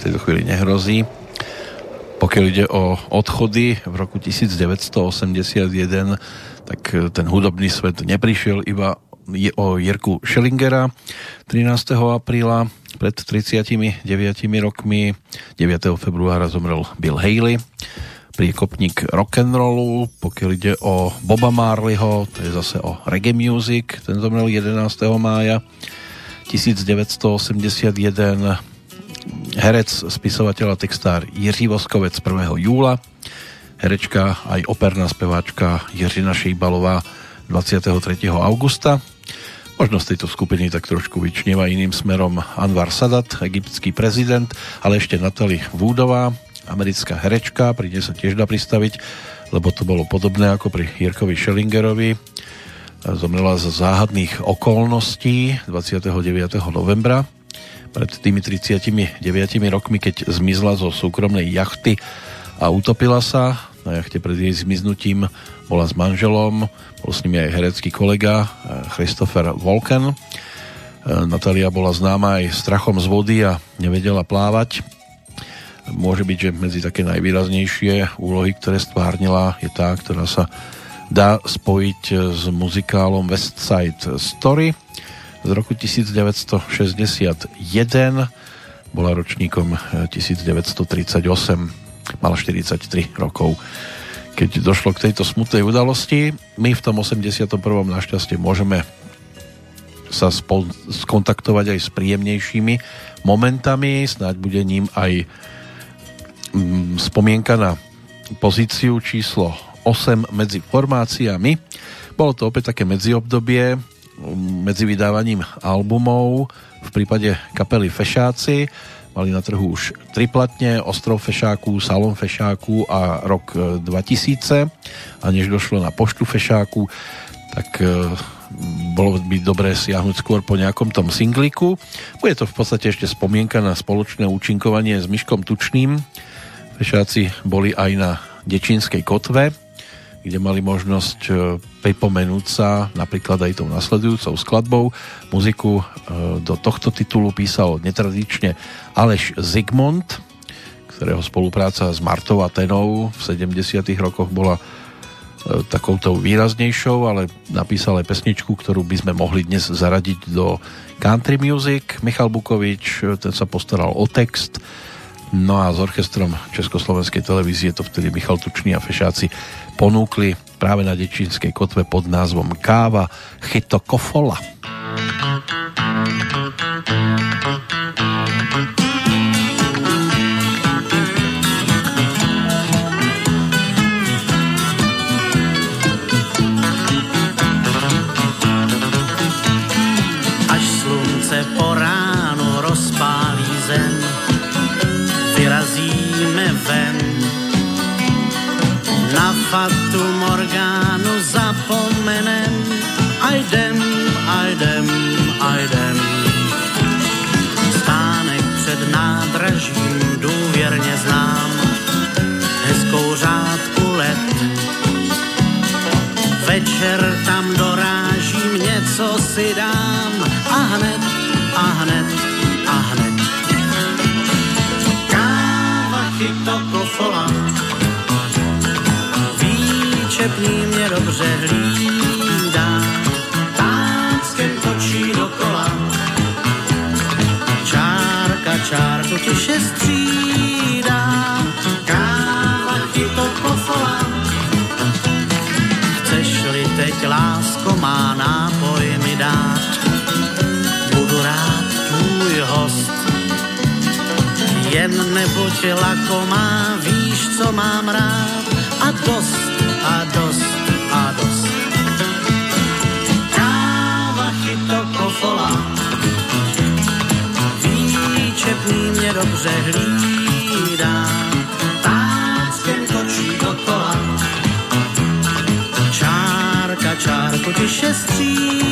Tejto chvíli nehrozí. Pokiaľ ide o odchody v roku 1981, tak ten hudobný svet neprišiel iba o Jirku Schellingera 13. apríla pred 39 rokmi 9. februára zomrel Bill Haley priekopník rock'n'rollu, pokiaľ ide o Boba Marleyho, to je zase o reggae music, ten zomrel 11. mája 1981 herec, spisovateľ a textár Jiří Voskovec 1. júla, herečka aj operná speváčka Jiřina Šejbalová 23. augusta. Možno z tejto skupiny tak trošku vyčnieva iným smerom Anwar Sadat, egyptský prezident, ale ešte Natalie Woodová, americká herečka, pri nej sa tiež dá pristaviť, lebo to bolo podobné ako pri Jirkovi Schellingerovi. Zomrela z záhadných okolností 29. novembra pred tými 39 rokmi, keď zmizla zo súkromnej jachty a utopila sa. Na jachte pred jej zmiznutím bola s manželom, bol s nimi aj herecký kolega Christopher Volken. Natália bola známa aj strachom z vody a nevedela plávať. Môže byť, že medzi také najvýraznejšie úlohy, ktoré stvárnila, je tá, ktorá sa dá spojiť s muzikálom West Side Story z roku 1961 bola ročníkom 1938 mala 43 rokov. Keď došlo k tejto smutnej udalosti my v tom 81. našťastie môžeme sa spol- skontaktovať aj s príjemnejšími momentami. Snáď bude ním aj mm, spomienka na pozíciu číslo 8 medzi formáciami. Bolo to opäť také medziobdobie medzi vydávaním albumov v prípade kapely Fešáci mali na trhu už triplatne Ostrov Fešáku, Salon Fešáku a rok 2000 a než došlo na poštu Fešáku tak bolo by dobré siahnuť skôr po nejakom tom singliku. Bude to v podstate ešte spomienka na spoločné účinkovanie s Myškom Tučným. Fešáci boli aj na Dečínskej kotve, kde mali možnosť pripomenúť sa napríklad aj tou nasledujúcou skladbou. Muziku do tohto titulu písal netradične Aleš Zigmund, ktorého spolupráca s Martou Atenou v 70 rokoch bola takouto výraznejšou, ale napísal aj pesničku, ktorú by sme mohli dnes zaradiť do country music. Michal Bukovič, ten sa postaral o text, no a s orchestrom Československej televízie to vtedy Michal Tučný a Fešáci ponúkli práve na Dečínskej kotve pod názvom Káva Chyto Kofola. Až si dám a hned, a hned, a hned. Káva chyto kofola, výčepní mě dobře hlídá, táckem točí dokola. Čárka čárku tiše střídá, káva chyto kofola. Chceš-li teď lásko má nám, Jen nebuď lakomá, víš, co mám rád, a dost, a dost, a dost. Káva chyto kofola, výčepný mě dobře hlídá, táckem točí dokola. Čárka čárku tiše střídá,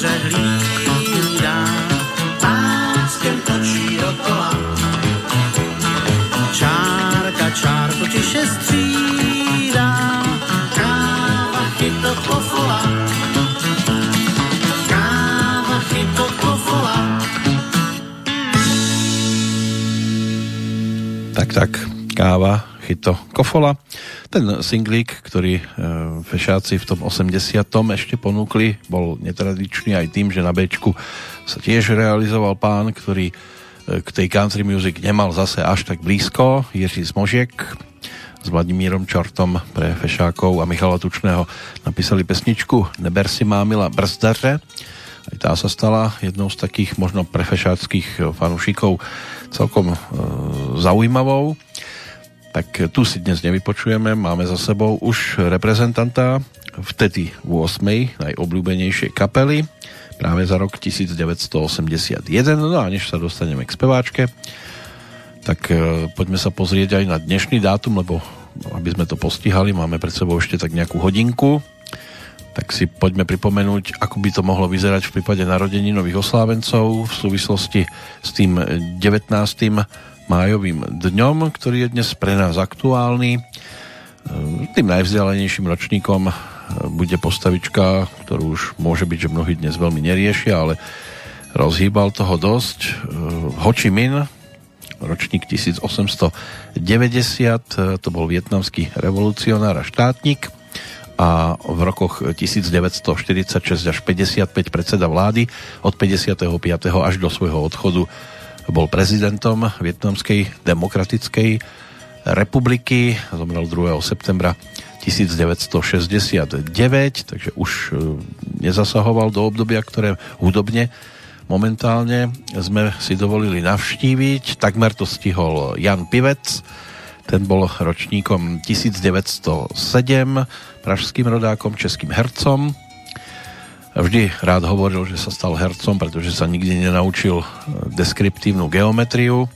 mě dobře hlídá, páskem točí dokola. Čárka čárku tiše střídá, káva chyto kofola. Káva chyto kofola. Tak, tak, káva, chyto, kofola. Ten singlík, ktorý e, fešáci v tom 80. ešte ponúkli, bol netradičný aj tým, že na Bčku sa tiež realizoval pán, ktorý e, k tej country music nemal zase až tak blízko, Jiří Smožiek s Vladimírom Čortom pre fešákov a Michala Tučného napísali pesničku Neber si mámila brzdaře. Aj tá sa stala jednou z takých možno pre fešáckých fanúšikov celkom e, zaujímavou. Tak tu si dnes nevypočujeme, máme za sebou už reprezentanta vtedy v 8. najobľúbenejšej kapely práve za rok 1981. No a než sa dostaneme k speváčke, tak e, poďme sa pozrieť aj na dnešný dátum, lebo aby sme to postihali, máme pred sebou ešte tak nejakú hodinku, tak si poďme pripomenúť, ako by to mohlo vyzerať v prípade narodení nových oslávencov v súvislosti s tým 19. májovým dňom, ktorý je dnes pre nás aktuálny. E, Tým najvzdialenejším ročníkom e, bude postavička, ktorú už môže byť, že mnohí dnes veľmi neriešia, ale rozhýbal toho dosť. E, Ho Chi Minh, ročník 1890, to bol vietnamský revolucionár a štátnik a v rokoch 1946 až 55 predseda vlády od 55. až do svojho odchodu bol prezidentom Vietnamskej demokratickej republiky. Zomrel 2. septembra 1969, takže už e, nezasahoval do obdobia, ktoré hudobne momentálne sme si dovolili navštíviť. Takmer to stihol Jan Pivec, ten bol ročníkom 1907, pražským rodákom, českým hercom. Vždy rád hovoril, že sa stal hercom, pretože sa nikdy nenaučil deskriptívnu geometriu.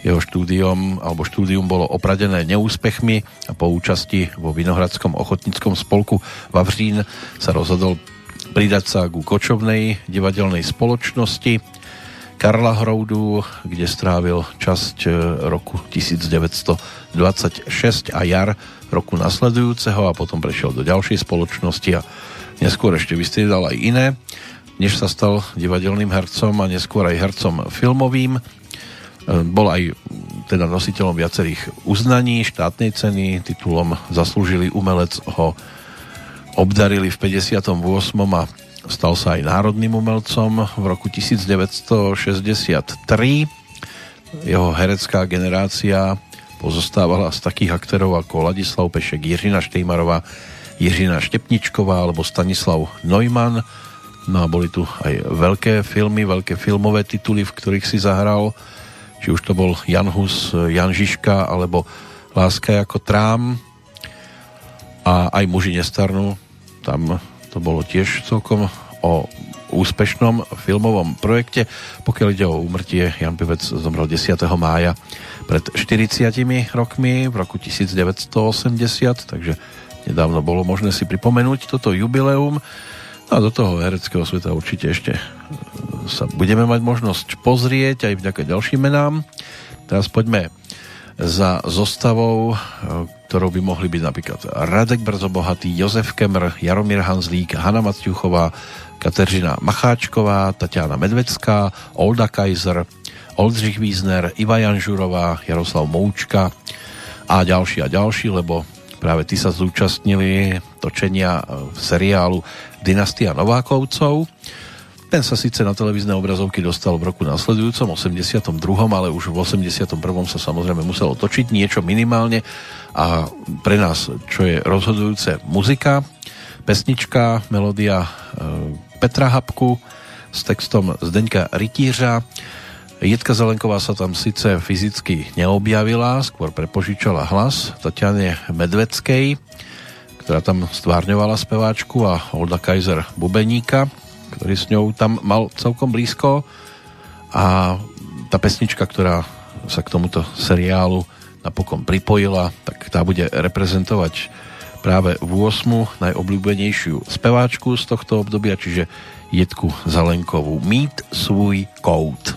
Jeho štúdium alebo štúdium bolo opradené neúspechmi a po účasti vo Vinohradskom ochotníckom spolku Vavřín sa rozhodol pridať sa ku kočovnej divadelnej spoločnosti Karla Hroudu, kde strávil časť e, roku 1926 a jar roku nasledujúceho a potom prešiel do ďalšej spoločnosti a neskôr ešte vystriedal aj iné, než sa stal divadelným hercom a neskôr aj hercom filmovým. E, Bol aj teda nositeľom viacerých uznaní, štátnej ceny, titulom Zaslúžili umelec ho obdarili v 58. a stal sa aj národným umelcom v roku 1963. Jeho herecká generácia pozostávala z takých aktérov ako Ladislav Pešek, Jiřina Štejmarová, Jiřina Štepničková alebo Stanislav Neumann. No a boli tu aj veľké filmy, veľké filmové tituly, v ktorých si zahral. Či už to bol Jan Hus, Jan Žižka alebo Láska ako trám. A aj muži nestarnú. Tam to bolo tiež celkom o úspešnom filmovom projekte. Pokiaľ ide o úmrtie, Jan Pivec zomrel 10. mája pred 40 rokmi v roku 1980, takže nedávno bolo možné si pripomenúť toto jubileum. No a do toho hereckého sveta určite ešte sa budeme mať možnosť pozrieť aj vďaka ďalším menám. Teraz poďme za zostavou, e, ktorou by mohli byť napríklad Radek Brzobohatý, Jozef Kemr, Jaromír Hanzlík, Hanna Matňuchová, Kateřina Macháčková, Tatiana Medvecká, Olda Kaiser, Oldřich Wiesner, Iva Janžurová, Jaroslav Moučka a ďalší a ďalší, lebo práve tí sa zúčastnili točenia v seriálu Dynastia Novákovcov. Ten sa síce na televízne obrazovky dostal v roku nasledujúcom, 82., ale už v 81. sa samozrejme muselo točiť niečo minimálne a pre nás, čo je rozhodujúce, muzika, pesnička, melódia e, Petra Habku s textom Zdeňka Rytířa. Jitka Zelenková sa tam síce fyzicky neobjavila, skôr prepožičala hlas Tatiane Medveckej, ktorá tam stvárňovala speváčku a Olda Kaiser Bubeníka ktorý s ňou tam mal celkom blízko a tá pesnička, ktorá sa k tomuto seriálu napokon pripojila, tak tá bude reprezentovať práve v 8. najobľúbenejšiu speváčku z tohto obdobia, čiže Jedku Zalenkovú. Mít svůj kout.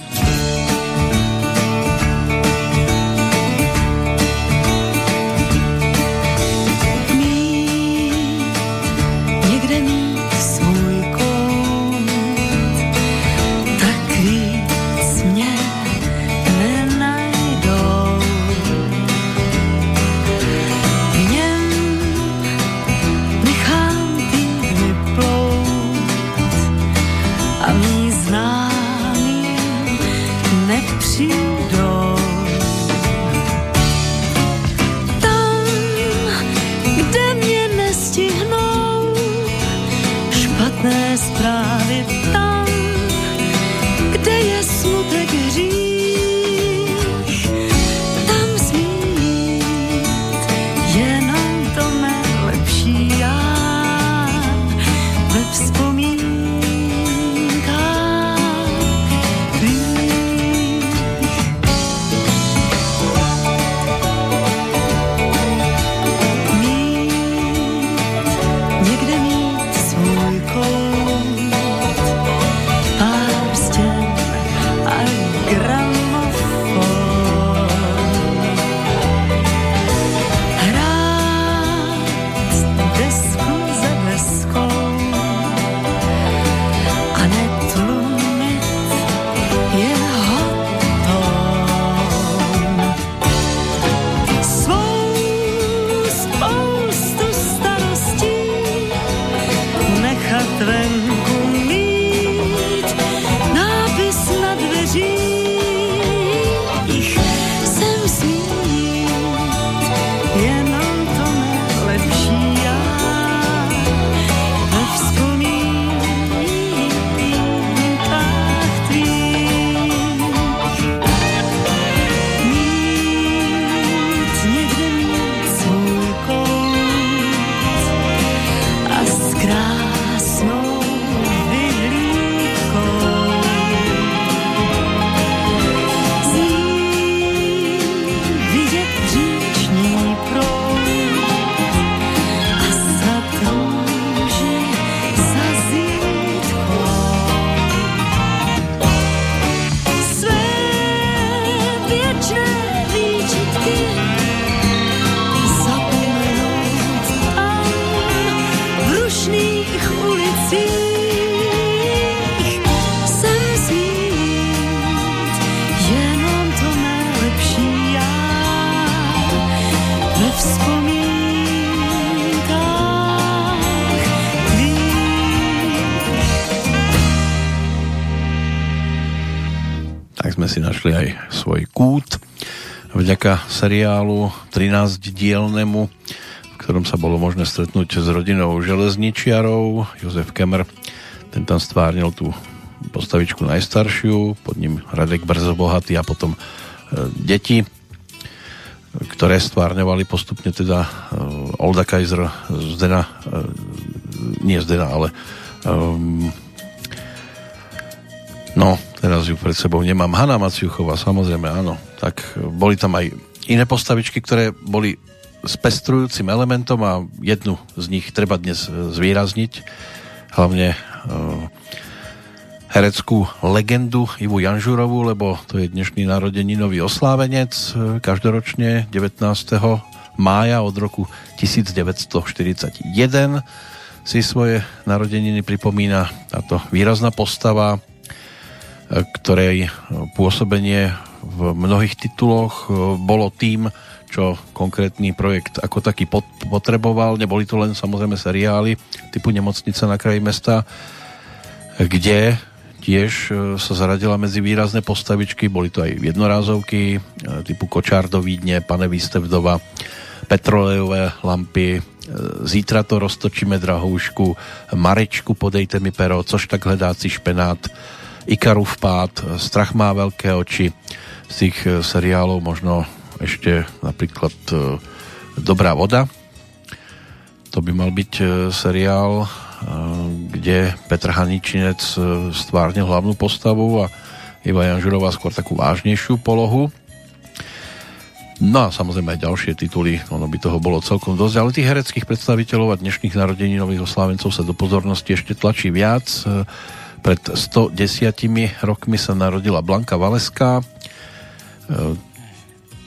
Vďaka seriálu 13-dielnemu, v ktorom sa bolo možné stretnúť s rodinou železničiarov. Jozef Kemmer, ten tam stvárnil tú postavičku najstaršiu, pod ním Radek Brzobohatý a potom e, deti, ktoré stvárňovali postupne teda e, Olda Kaiser, Zdena, e, nie Zdena, ale no, teraz ju pred sebou nemám. Hanna Maciuchová, samozrejme, áno, tak boli tam aj iné postavičky, ktoré boli spestrujúcim elementom a jednu z nich treba dnes zvýrazniť. Hlavne uh, hereckú legendu Ivu Janžurovú, lebo to je dnešný narodeninový oslávenec každoročne 19. mája od roku 1941 si svoje narodeniny pripomína táto výrazná postava, ktorej pôsobenie v mnohých tituloch e, bolo tým, čo konkrétny projekt ako taký potreboval. Neboli to len samozrejme seriály typu Nemocnica na kraji mesta, kde tiež e, sa zaradila medzi výrazné postavičky, boli to aj jednorázovky e, typu Kočár do Vídne, Pane Výstevdova, petrolejové lampy, Zítra to roztočíme drahoušku, Marečku podejte mi pero, což tak hledáci špenát, Ikarův pád, Strach má veľké oči, z tých seriálov možno ešte napríklad Dobrá voda, to by mal byť seriál kde Petr Haničinec stvárnil hlavnú postavu a Iva Janžurová skôr takú vážnejšiu polohu. No a samozrejme aj ďalšie tituly, ono by toho bolo celkom dosť, ale tých hereckých predstaviteľov a dnešných narodeninových oslávencov sa do pozornosti ešte tlačí viac. Pred 110 rokmi sa narodila Blanka Valeská, e,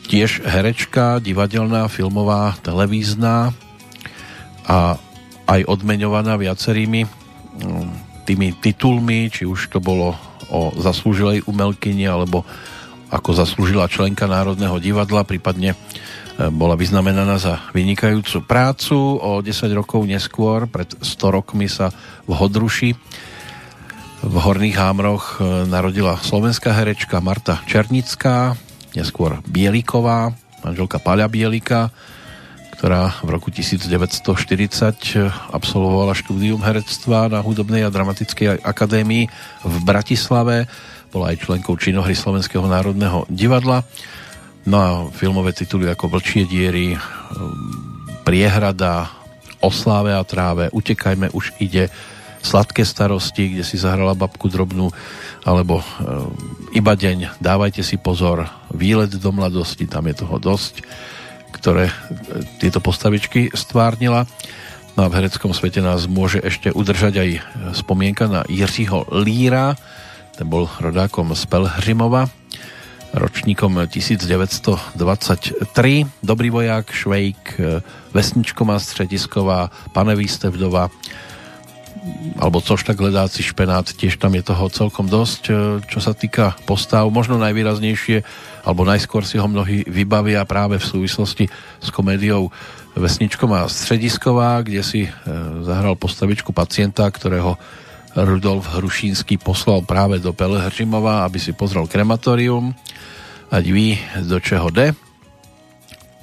tiež herečka, divadelná, filmová, televízna a aj odmeňovaná viacerými tými titulmi, či už to bolo o zaslúžilej umelkyni alebo ako zaslúžila členka Národného divadla, prípadne e, bola vyznamenaná za vynikajúcu prácu. O 10 rokov neskôr, pred 100 rokmi sa v Hodruši v Horných Hámroch e, narodila slovenská herečka Marta Černická, neskôr Bieliková, manželka Paľa Bielika, ktorá v roku 1940 absolvovala štúdium herectva na Hudobnej a dramatickej akadémii v Bratislave. Bola aj členkou činohry Slovenského národného divadla. No a filmové tituly ako Vlčie diery, Priehrada, Osláve a tráve, Utekajme už ide, Sladké starosti, kde si zahrala babku drobnú, alebo Iba deň, Dávajte si pozor, Výlet do mladosti, tam je toho dosť ktoré e, tieto postavičky stvárnila. No a v hereckom svete nás môže ešte udržať aj spomienka na Jiřího Líra, ten bol rodákom z Pelhřimova, ročníkom 1923. Dobrý voják, Švejk, e, Vesničková středisková, Pane Výstevdova, alebo hledáci špenát, tiež tam je toho celkom dosť, e, čo sa týka postav. Možno najvýraznejšie, alebo najskôr si ho mnohí vybavia práve v súvislosti s komédiou Vesničkom a Středisková, kde si e, zahral postavičku pacienta, ktorého Rudolf Hrušínsky poslal práve do Pelhřimova, aby si pozrel krematorium. Ať ví, do čeho de.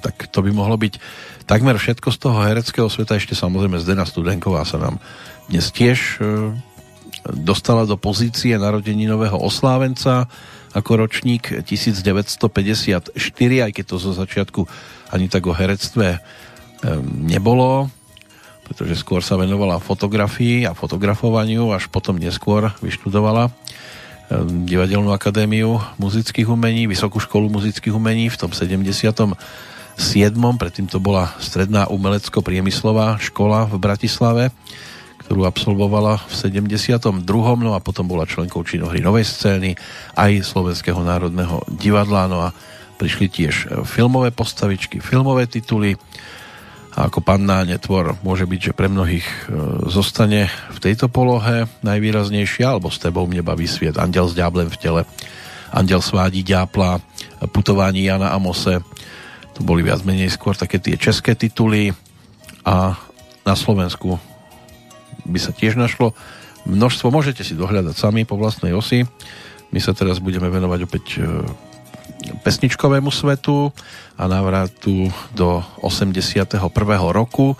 Tak to by mohlo byť takmer všetko z toho hereckého sveta. Ešte samozrejme Zdena Studenková sa nám dnes tiež e, dostala do pozície narodeninového oslávenca ako ročník 1954, aj keď to zo začiatku ani tak o herectve e, nebolo, pretože skôr sa venovala fotografii a fotografovaniu, až potom neskôr vyštudovala e, Divadelnú akadémiu muzických umení, Vysokú školu muzických umení v tom 77. Predtým to bola stredná umelecko-priemyslová škola v Bratislave ktorú absolvovala v 72. No a potom bola členkou činohry Novej scény aj Slovenského národného divadla. No a prišli tiež filmové postavičky, filmové tituly. A ako panná netvor môže byť, že pre mnohých e, zostane v tejto polohe najvýraznejšia, alebo s tebou mne baví sviet, Andel s ďáblem v tele, Andel svádí ďápla, Putování Jana Amose. To boli viac menej skôr také tie české tituly a na Slovensku by sa tiež našlo množstvo. Môžete si dohľadať sami po vlastnej osi. My sa teraz budeme venovať opäť e, pesničkovému svetu a návratu do 81. roku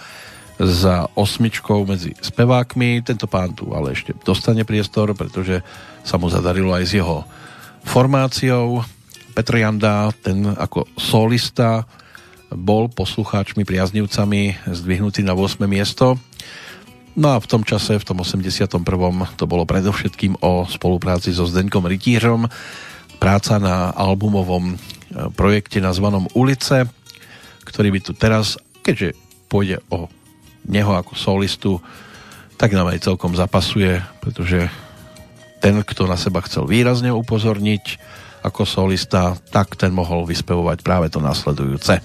za osmičkou medzi spevákmi. Tento pán tu ale ešte dostane priestor, pretože sa mu zadarilo aj s jeho formáciou. Petr Janda, ten ako solista bol poslucháčmi, priaznivcami zdvihnutý na 8. miesto No a v tom čase, v tom 81. to bolo predovšetkým o spolupráci so Zdenkom Rytířom, práca na albumovom e, projekte nazvanom Ulice, ktorý by tu teraz, keďže pôjde o neho ako solistu, tak nám aj celkom zapasuje, pretože ten, kto na seba chcel výrazne upozorniť ako solista, tak ten mohol vyspevovať práve to nasledujúce.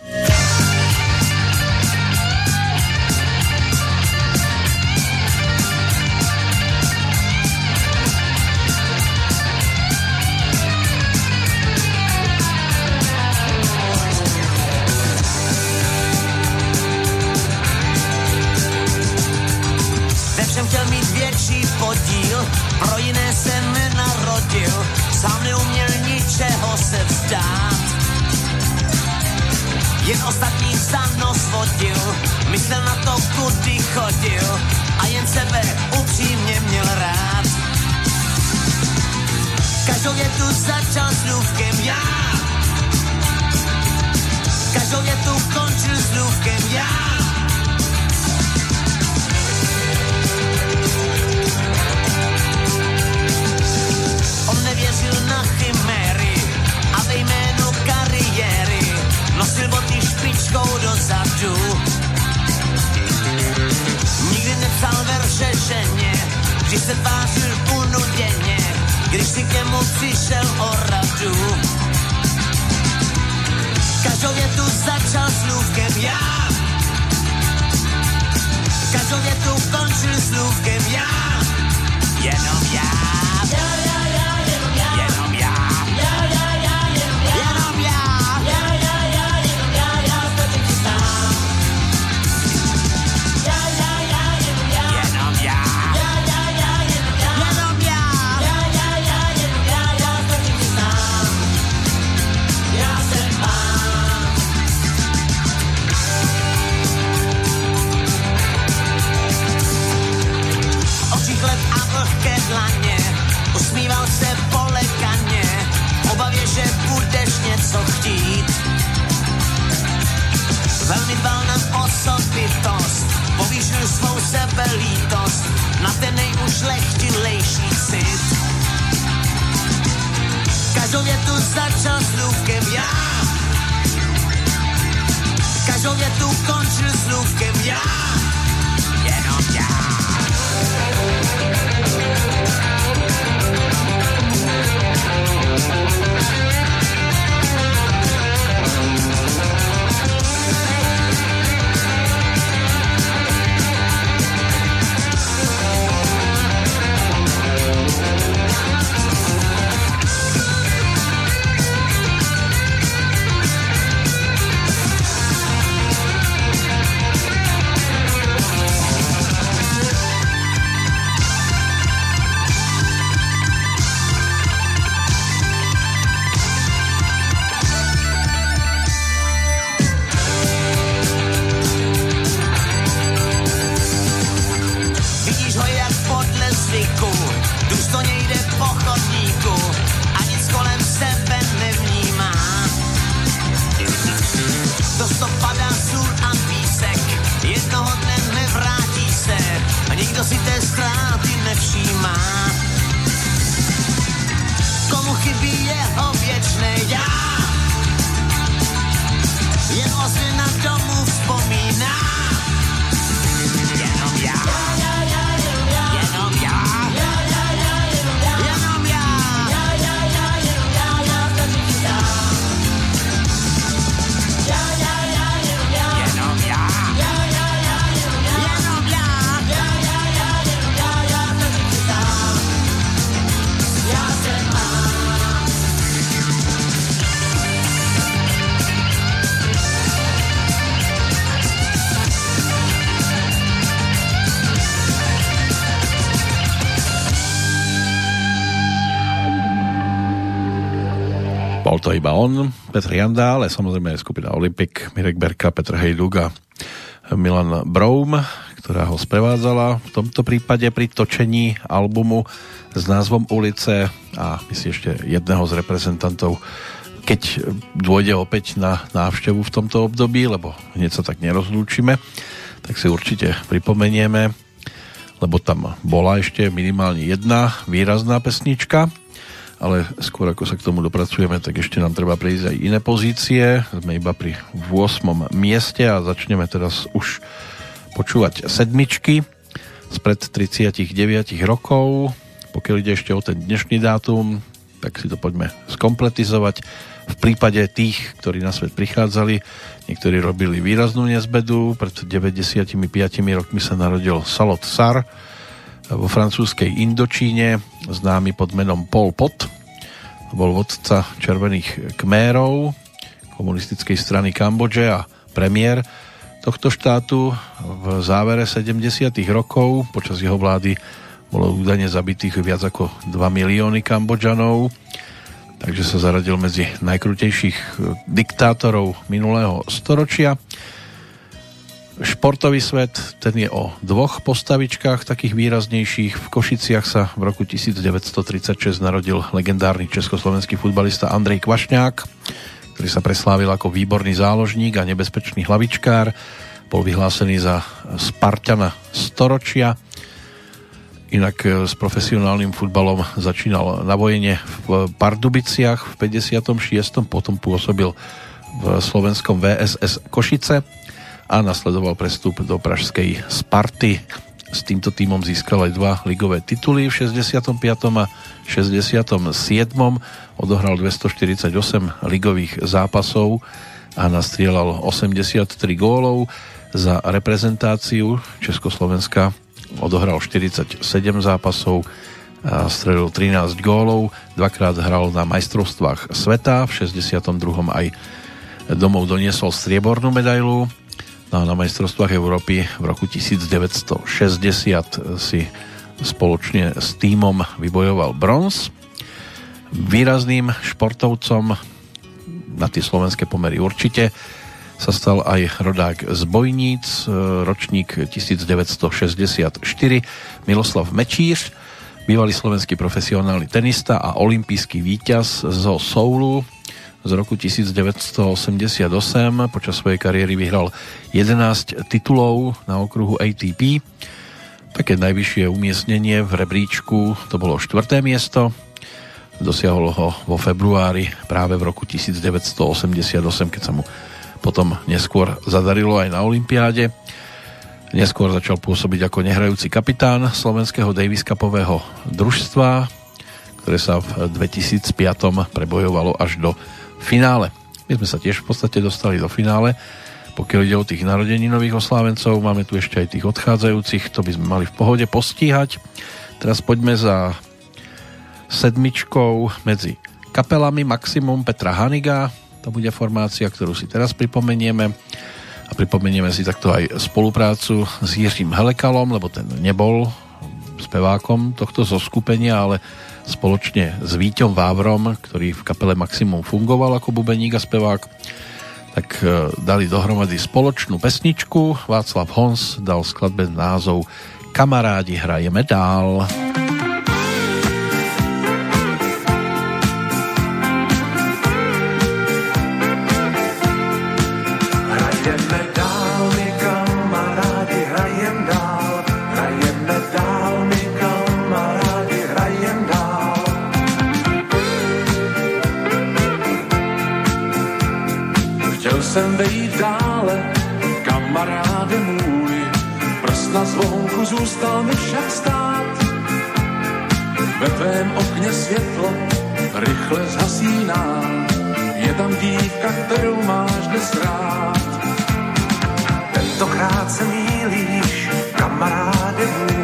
Iba on, Petr Janda, ale samozrejme aj skupina Olympik, Mirek Berka, Petr Hejduk a Milan Broum, ktorá ho sprevádzala v tomto prípade pri točení albumu s názvom Ulice a my si ešte jedného z reprezentantov keď dôjde opäť na návštevu v tomto období, lebo hneď sa tak nerozlúčime, tak si určite pripomenieme, lebo tam bola ešte minimálne jedna výrazná pesnička, ale skôr ako sa k tomu dopracujeme, tak ešte nám treba prejsť aj iné pozície. Sme iba pri 8. mieste a začneme teraz už počúvať sedmičky spred 39 rokov. Pokiaľ ide ešte o ten dnešný dátum, tak si to poďme skompletizovať. V prípade tých, ktorí na svet prichádzali, niektorí robili výraznú nezbedu. Pred 95 rokmi sa narodil Salot Sar vo francúzskej Indočíne, známy pod menom Pol Pot. Bol vodca červených kmérov komunistickej strany Kambodže a premiér tohto štátu v závere 70. rokov počas jeho vlády bolo údajne zabitých viac ako 2 milióny Kambodžanov, takže sa zaradil medzi najkrutejších diktátorov minulého storočia. Športový svet, ten je o dvoch postavičkách takých výraznejších. V Košiciach sa v roku 1936 narodil legendárny československý futbalista Andrej Kvašňák, ktorý sa preslávil ako výborný záložník a nebezpečný hlavičkár. Bol vyhlásený za Spartana storočia Inak e, s profesionálnym futbalom začínal na vojene v Pardubiciach v 56. Potom pôsobil v slovenskom VSS Košice a nasledoval prestup do pražskej Sparty. S týmto týmom získal aj dva ligové tituly v 65. a 67. Odohral 248 ligových zápasov a nastrieľal 83 gólov za reprezentáciu Československa odohral 47 zápasov, a strelil 13 gólov, dvakrát hral na majstrovstvách sveta, v 62. aj domov doniesol striebornú medailu, no a na majstrovstvách Európy v roku 1960 si spoločne s týmom vybojoval bronz. Výrazným športovcom na tie slovenské pomery určite sa stal aj rodák z Bojníc, e, ročník 1964, Miloslav Mečíř, bývalý slovenský profesionálny tenista a olimpijský víťaz zo Soulu z roku 1988. Počas svojej kariéry vyhral 11 titulov na okruhu ATP. Také najvyššie umiestnenie v rebríčku to bolo štvrté miesto. Dosiahol ho vo februári práve v roku 1988, keď sa mu potom neskôr zadarilo aj na Olympiáde. Neskôr začal pôsobiť ako nehrajúci kapitán slovenského Davis Cupového družstva, ktoré sa v 2005 prebojovalo až do finále. My sme sa tiež v podstate dostali do finále. Pokiaľ ide o tých narodeninových oslávencov, máme tu ešte aj tých odchádzajúcich, to by sme mali v pohode postíhať. Teraz poďme za sedmičkou medzi kapelami Maximum Petra Haniga, to bude formácia, ktorú si teraz pripomenieme a pripomenieme si takto aj spoluprácu s Jiřím Helekalom, lebo ten nebol spevákom tohto zoskupenia, ale spoločne s Víťom Vávrom, ktorý v kapele Maximum fungoval ako bubeník a spevák, tak e, dali dohromady spoločnú pesničku. Václav Hons dal skladbe názov Kamarádi hrajeme dál. jsem zvonku zůstal mi však stát. Ve tvém okně světlo rychle zhasíná. Je tam dívka, kterou máš dnes rád. Tentokrát se mílíš, kamaráde můj.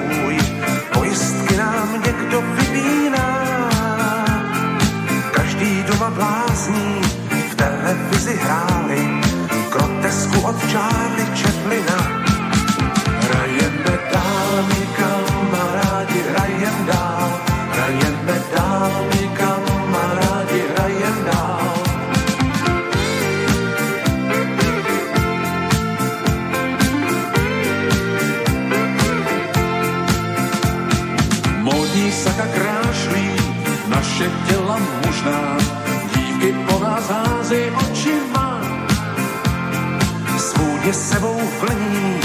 Módní saka krášlí naše těla mužná, dívky po nás házej očima je sebou vlní,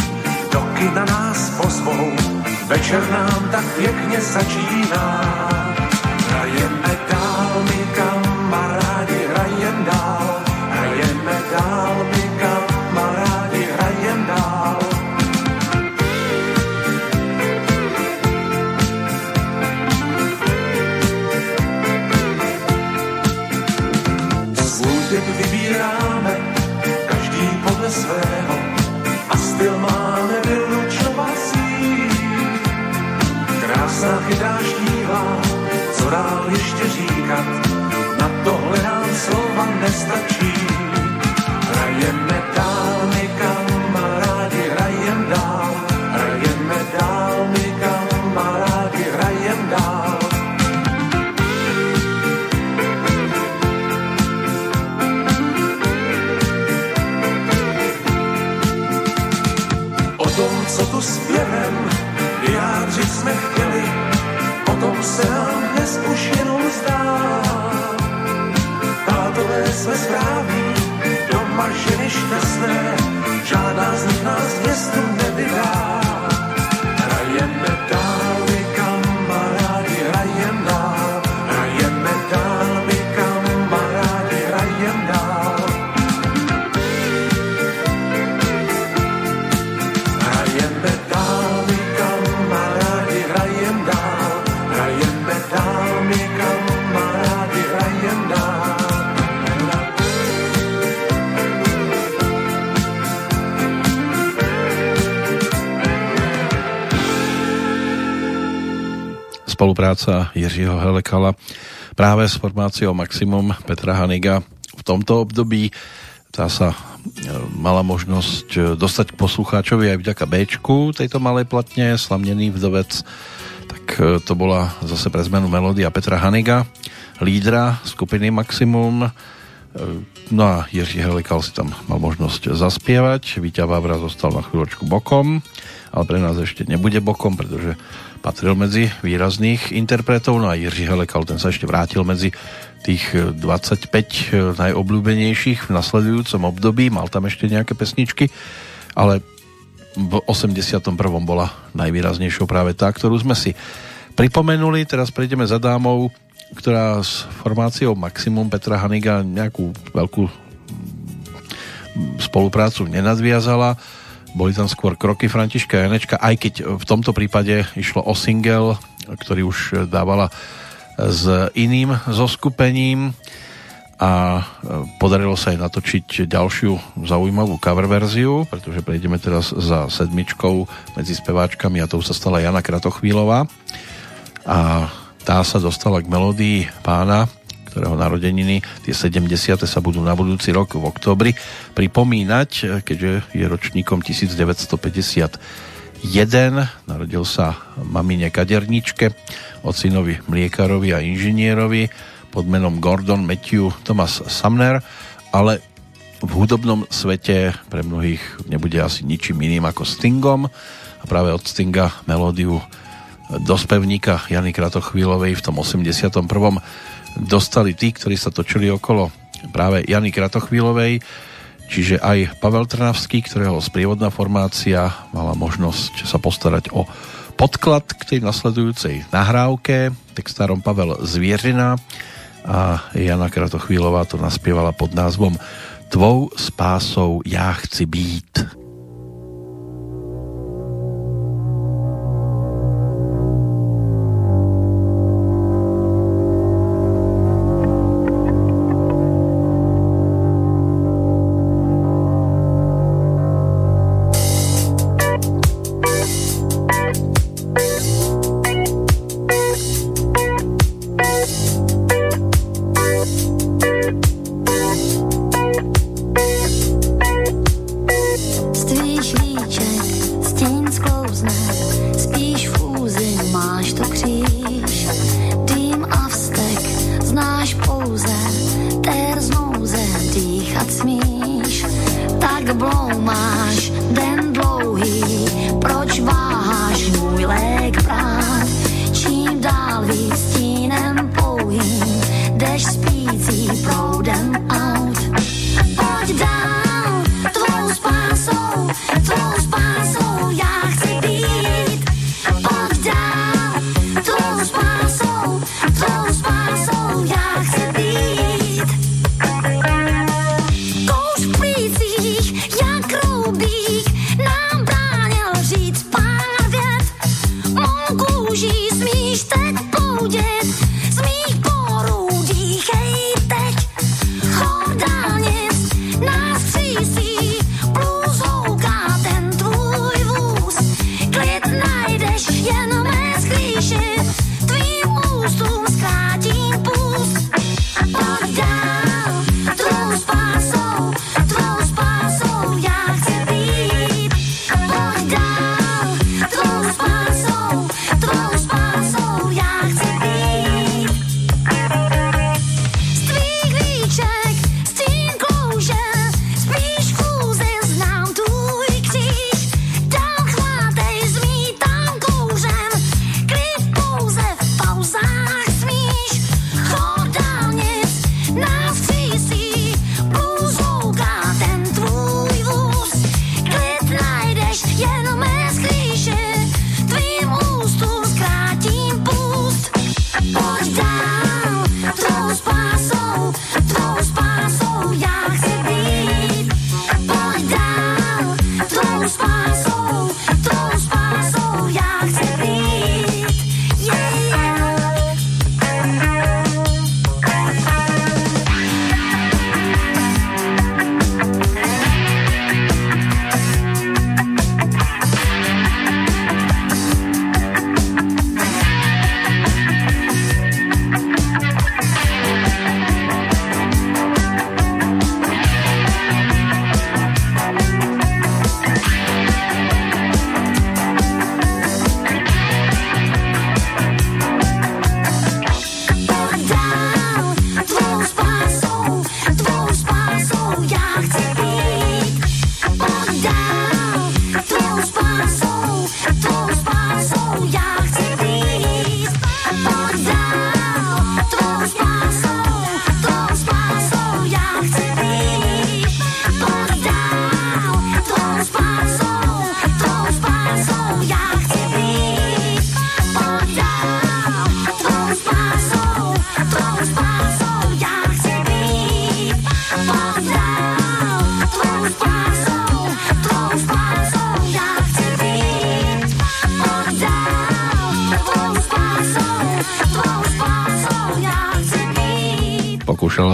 do kina nás pozvou, večer nám tak pěkně začíná. Ženy šťastné, žádná z nich nás městu nevydá. Spolupráca Jiřího Helekala práve s formáciou Maximum Petra Haniga. V tomto období tá sa e, mala možnosť e, dostať k poslucháčovi aj vďaka Bčku tejto malej platne, Slamnený vdovec. Tak e, to bola zase pre zmenu melódia Petra Haniga lídra skupiny Maximum. No a Jiří Helikal si tam mal možnosť zaspievať Víťa Vávra zostal na chvíľočku bokom ale pre nás ešte nebude bokom, pretože patril medzi výrazných interpretov, no a Jiří Helekal, ten sa ešte vrátil medzi tých 25 najobľúbenejších v nasledujúcom období, mal tam ešte nejaké pesničky, ale v 81. bola najvýraznejšou práve tá, ktorú sme si pripomenuli. Teraz prejdeme za dámou, ktorá s formáciou Maximum Petra Haniga nejakú veľkú spoluprácu nenadviazala. Boli tam skôr kroky Františka Janečka, aj keď v tomto prípade išlo o single, ktorý už dávala s iným zoskupením. A podarilo sa aj natočiť ďalšiu zaujímavú cover verziu, pretože prejdeme teraz za sedmičkou medzi speváčkami a tou sa stala Jana Kratochvílová. A tá sa dostala k melódii pána, ktorého narodeniny, tie 70. sa budú na budúci rok v oktobri pripomínať, keďže je ročníkom 1951. Narodil sa mamine kaderničke, ocinovi mliekarovi a inžinierovi pod menom Gordon Matthew Thomas Sumner, ale v hudobnom svete pre mnohých nebude asi ničím iným ako Stingom a práve od Stinga melódiu do spevníka Jany Kratochvílovej v tom 81. dostali tí, ktorí sa točili okolo práve Jany Kratochvílovej, čiže aj Pavel Trnavský, ktorého sprievodná formácia mala možnosť sa postarať o podklad k tej nasledujúcej nahrávke, textárom Pavel Zvierina a Jana Kratochvílová to naspievala pod názvom Tvou spásou já chci být. Z tvých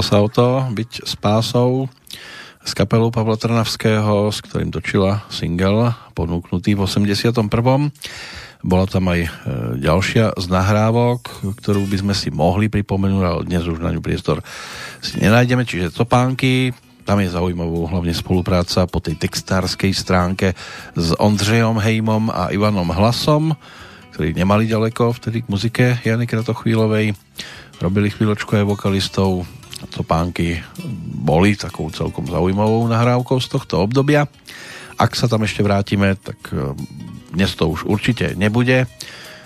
sa o to byť spásou s kapelou Pavla Trnavského, s ktorým točila single ponúknutý v 81. Bola tam aj e, ďalšia z nahrávok, ktorú by sme si mohli pripomenúť, ale dnes už na ňu priestor si nenájdeme, čiže Topánky, tam je zaujímavou hlavne spolupráca po tej textárskej stránke s Ondřejom Hejmom a Ivanom Hlasom, ktorí nemali ďaleko vtedy k muzike Jany Kratochvílovej. Robili chvíľočku aj vokalistov, pánky boli takou celkom zaujímavou nahrávkou z tohto obdobia. Ak sa tam ešte vrátime, tak e, dnes to už určite nebude.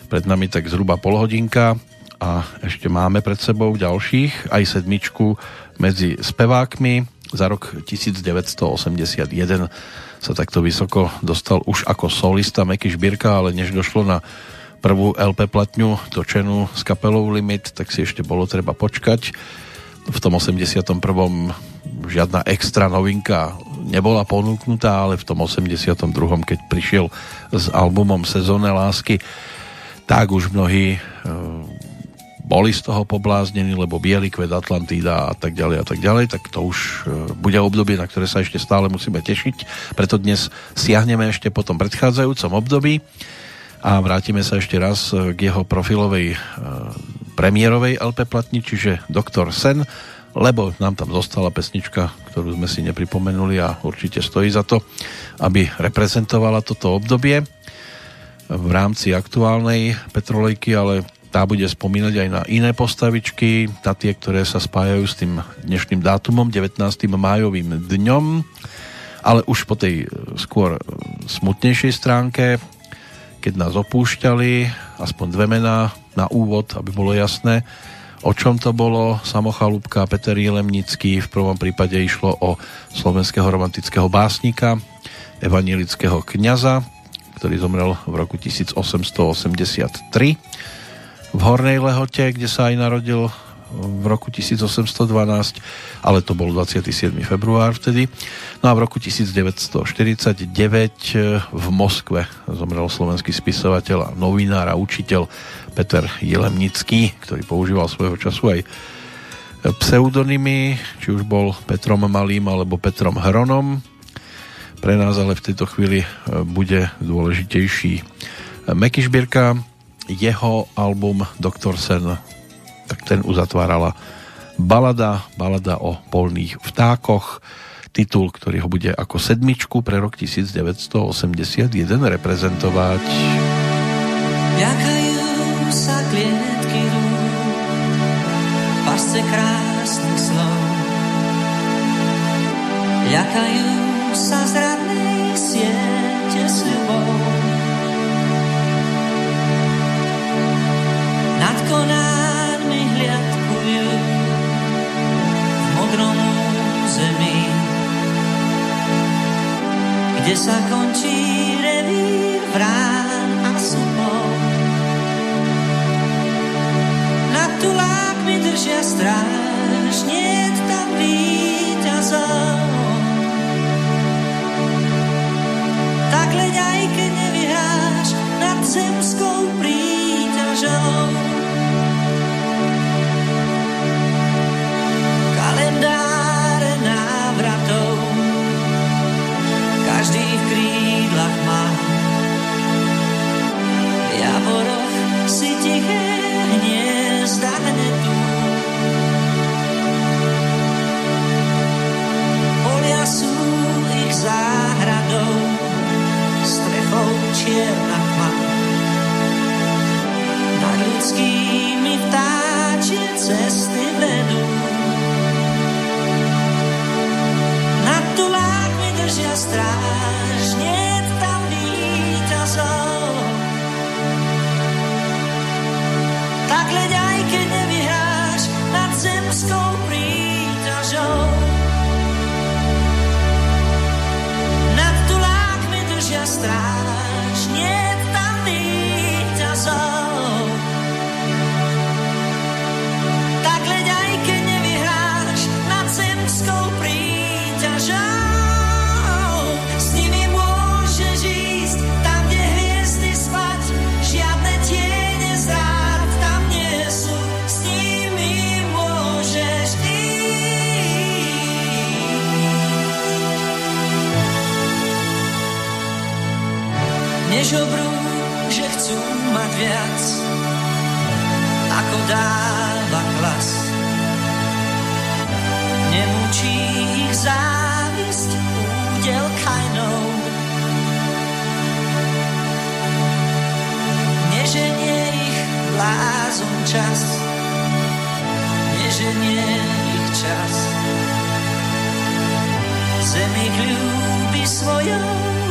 Pred nami tak zhruba pol hodinka a ešte máme pred sebou ďalších, aj sedmičku medzi spevákmi. Za rok 1981 sa takto vysoko dostal už ako solista Meky Šbírka, ale než došlo na prvú LP platňu točenú s kapelou Limit, tak si ešte bolo treba počkať v tom 81. žiadna extra novinka nebola ponúknutá, ale v tom 82. keď prišiel s albumom Sezónne lásky, tak už mnohí e, boli z toho pobláznení, lebo Bielý kvet Atlantída a tak ďalej a tak ďalej, tak to už e, bude obdobie, na ktoré sa ešte stále musíme tešiť. Preto dnes siahneme ešte po tom predchádzajúcom období a vrátime sa ešte raz e, k jeho profilovej premiérovej LP platni, čiže Doktor Sen, lebo nám tam zostala pesnička, ktorú sme si nepripomenuli a určite stojí za to, aby reprezentovala toto obdobie v rámci aktuálnej Petrolejky, ale tá bude spomínať aj na iné postavičky, na tie, ktoré sa spájajú s tým dnešným dátumom, 19. májovým dňom, ale už po tej skôr smutnejšej stránke, keď nás opúšťali, aspoň dve mená na úvod, aby bolo jasné, o čom to bolo. Samochalúbka Peter Jelemnický, v prvom prípade išlo o slovenského romantického básnika, evanilického kniaza, ktorý zomrel v roku 1883 v Hornej Lehote, kde sa aj narodil v roku 1812, ale to bol 27. február vtedy. No a v roku 1949 v Moskve zomrel slovenský spisovateľ novinár a učiteľ Peter Jelemnický, ktorý používal svojho času aj pseudonymy, či už bol Petrom Malým alebo Petrom Hronom. Pre nás ale v tejto chvíli e, bude dôležitejší Meky jeho album Dr. Sen, tak ten uzatvárala balada, balada o polných vtákoch, titul, ktorý ho bude ako sedmičku pre rok 1981 reprezentovať. Jakajú sa klietky pasce krásnych slov. Jakajú sa zradnej siete ľubou. Nad konármi kde sa končí revír vrán a supov. Nad tulákmi držia stráž, nie tam víťazov. Tak leď aj keď nevyhráš nad zemskou príťažou. Kalendáre Nad ľudskými vtáčie cesty vedú. Viac, ako dáva klas. Nemučí ich závisť údel kajnou. Neženie ich blázon čas, neženie ich čas. Zem ich ľúbi svojou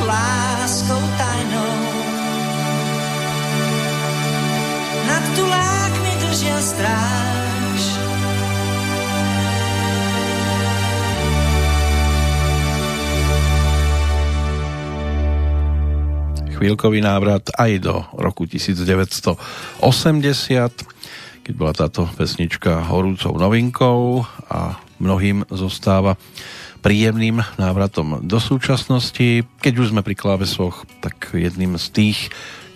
láskou tajnou. Nad tulákmi držia stráž, chvíľkový návrat aj do roku 1980, keď bola táto pesnička horúcou novinkou a mnohým zostáva príjemným návratom do súčasnosti. Keď už sme pri klávesoch, tak jedným z tých,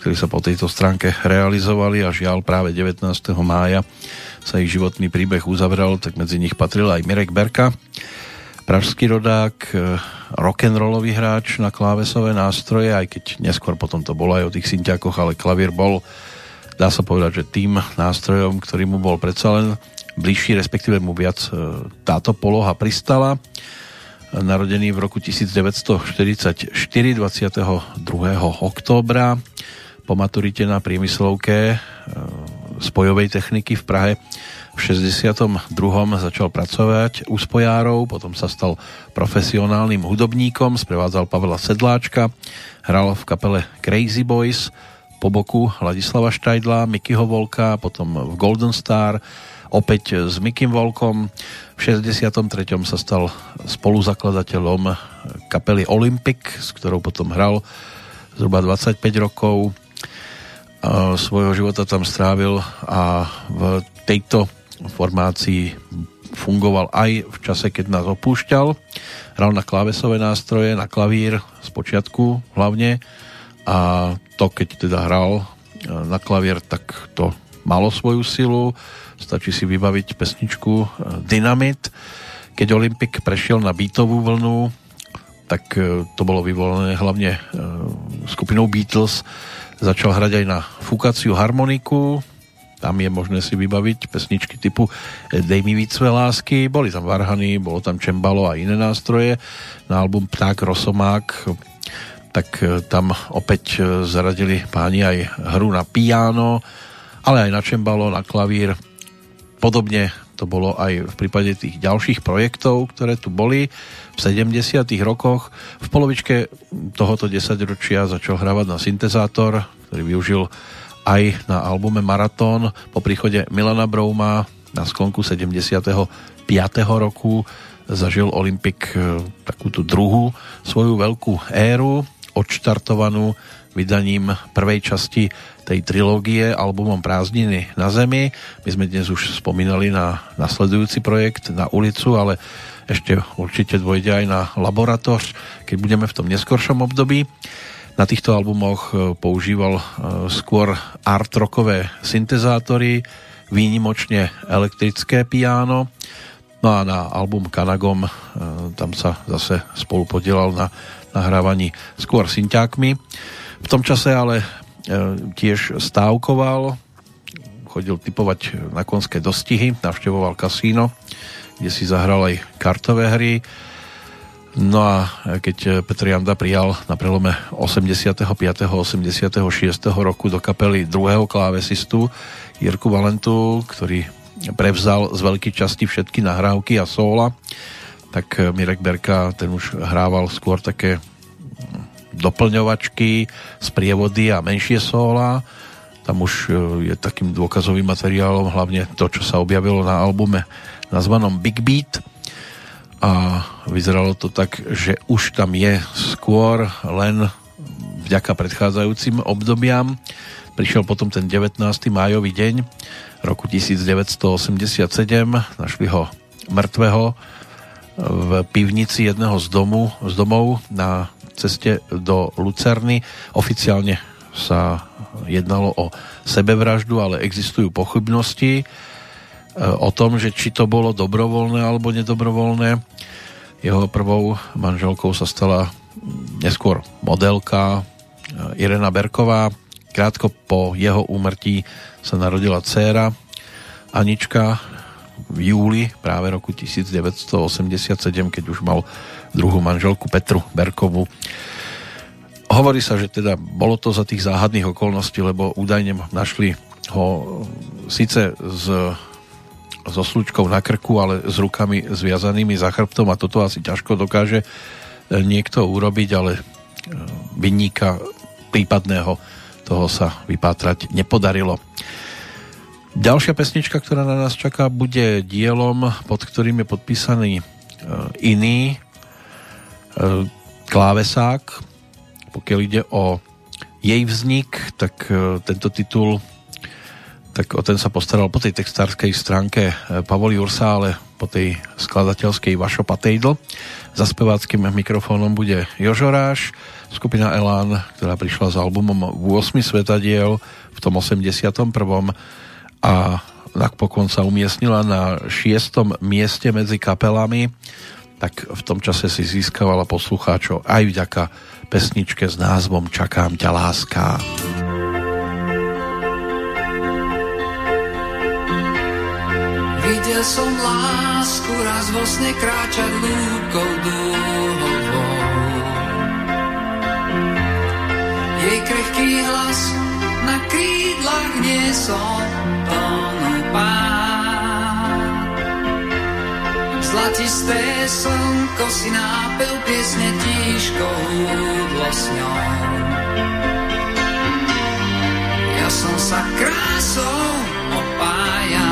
ktorí sa po tejto stránke realizovali a žiaľ práve 19. mája sa ich životný príbeh uzavrel, tak medzi nich patril aj Mirek Berka, pražský rodák, e, rock'n'rollový hráč na klávesové nástroje, aj keď neskôr potom to bolo aj o tých synťakoch, ale klavír bol, dá sa povedať, že tým nástrojom, ktorý mu bol predsa len bližší, respektíve mu viac e, táto poloha pristala. Narodený v roku 1944, 22. októbra, po maturite na priemyslovke e, spojovej techniky v Prahe v 62. začal pracovať u spojárov, potom sa stal profesionálnym hudobníkom, sprevádzal Pavela Sedláčka, hral v kapele Crazy Boys, po boku Ladislava Štajdla, Mikyho Volka, potom v Golden Star, opäť s Mikym Volkom. V 63. sa stal spoluzakladateľom kapely Olympic, s ktorou potom hral zhruba 25 rokov. Svojho života tam strávil a v tejto formácii fungoval aj v čase, keď nás opúšťal. Hral na klávesové nástroje, na klavír z počiatku hlavne a to, keď teda hral e, na klavír, tak to malo svoju silu. Stačí si vybaviť pesničku e, Dynamit. Keď Olympik prešiel na beatovú vlnu, tak e, to bolo vyvolené hlavne skupinou Beatles začal hrať aj na fúkaciu harmoniku, tam je možné si vybaviť pesničky typu Dej mi víc lásky, boli tam varhany, bolo tam čembalo a iné nástroje. Na album Pták Rosomák tak e, tam opäť e, zaradili páni aj hru na piano, ale aj na čembalo, na klavír. Podobne to bolo aj v prípade tých ďalších projektov, ktoré tu boli v 70. rokoch. V polovičke tohoto desaťročia začal hrávať na syntezátor, ktorý využil aj na albume Maratón po príchode Milana Brouma na sklonku 75. roku zažil Olympik e, takúto druhú svoju veľkú éru, odštartovanú vydaním prvej časti tej trilógie albumom Prázdniny na zemi. My sme dnes už spomínali na nasledujúci projekt na ulicu, ale ešte určite dvojde aj na laboratoř, keď budeme v tom neskoršom období. Na týchto albumoch e, používal e, skôr art rockové syntezátory, výnimočne elektrické piano. No a na album Kanagom e, tam sa zase spolu podielal na nahrávaní skôr synťákmi. V tom čase ale tiež stávkoval, chodil typovať na konské dostihy, navštevoval kasíno, kde si zahral aj kartové hry No a keď Petr Janda prijal na prelome 85. a 86. roku do kapely druhého klávesistu Jirku Valentu, ktorý prevzal z veľkej časti všetky nahrávky a sóla, tak Mirek Berka ten už hrával skôr také doplňovačky, sprievody a menšie sóla. Tam už je takým dôkazovým materiálom hlavne to, čo sa objavilo na albume nazvanom Big Beat – a vyzeralo to tak, že už tam je skôr len vďaka predchádzajúcim obdobiam. Prišiel potom ten 19. májový deň roku 1987, našli ho mŕtvého v pivnici jedného z, domu, z domov na ceste do Lucerny. Oficiálne sa jednalo o sebevraždu, ale existujú pochybnosti o tom, že či to bolo dobrovoľné alebo nedobrovoľné. Jeho prvou manželkou sa stala neskôr modelka eh, Irena Berková. Krátko po jeho úmrtí sa narodila dcéra Anička v júli práve roku 1987, keď už mal druhú manželku Petru Berkovú. Hovorí sa, že teda bolo to za tých záhadných okolností, lebo údajne našli ho síce z so slučkou na krku, ale s rukami zviazanými za chrbtom a toto asi ťažko dokáže e, niekto urobiť, ale e, vinníka prípadného toho sa vypátrať nepodarilo. Ďalšia pesnička, ktorá na nás čaká, bude dielom, pod ktorým je podpísaný e, iný klávesák. Pokiaľ ide o jej vznik, tak tento titul tak o ten sa postaral po tej textárskej stránke eh, Pavol Jursa, ale po tej skladateľskej Vašo Patejdl. Za speváckým mikrofónom bude Jožoráš, skupina Elán, ktorá prišla s albumom 8 svetadiel v tom 81. a napokon sa umiestnila na 6. mieste medzi kapelami, tak v tom čase si získavala poslucháčov aj vďaka pesničke s názvom Čakám ťa láska. Videl som lásku raz vo sne kráčať lúkou dúhovou. Jej krehký hlas na krídlach niesol tónu pán. Zlatisté slnko si nápil piesne tížkou dlosňou. Ja som sa krásou opájal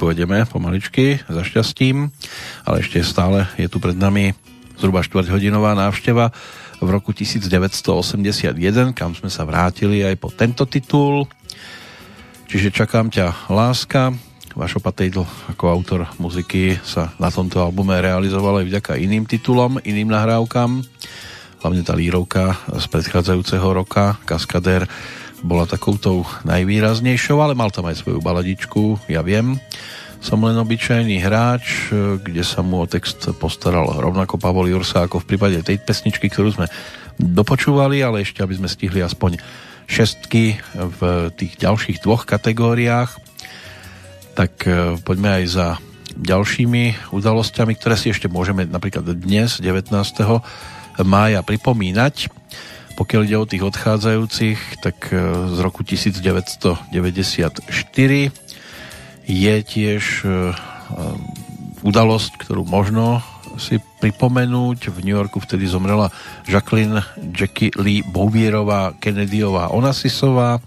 pôjdeme pomaličky za šťastím, ale ešte stále je tu pred nami zhruba štvrťhodinová návšteva v roku 1981, kam sme sa vrátili aj po tento titul. Čiže čakám ťa láska. Vašo Patejdl ako autor muziky sa na tomto albume realizoval aj vďaka iným titulom, iným nahrávkam. Hlavne tá lírovka z predchádzajúceho roka, Kaskadér, bola takoutou najvýraznejšou, ale mal tam aj svoju baladičku, ja viem. Som len obyčajný hráč, kde sa mu o text postaral rovnako Pavol Jursa ako v prípade tej pesničky, ktorú sme dopočúvali, ale ešte aby sme stihli aspoň šestky v tých ďalších dvoch kategóriách, tak e, poďme aj za ďalšími udalosťami, ktoré si ešte môžeme napríklad dnes, 19. mája pripomínať. Pokiaľ ide o tých odchádzajúcich, tak e, z roku 1994 je tiež e, udalosť, ktorú možno si pripomenúť. V New Yorku vtedy zomrela Jacqueline Jackie Lee Bouvierová Kennedyová Onassisová,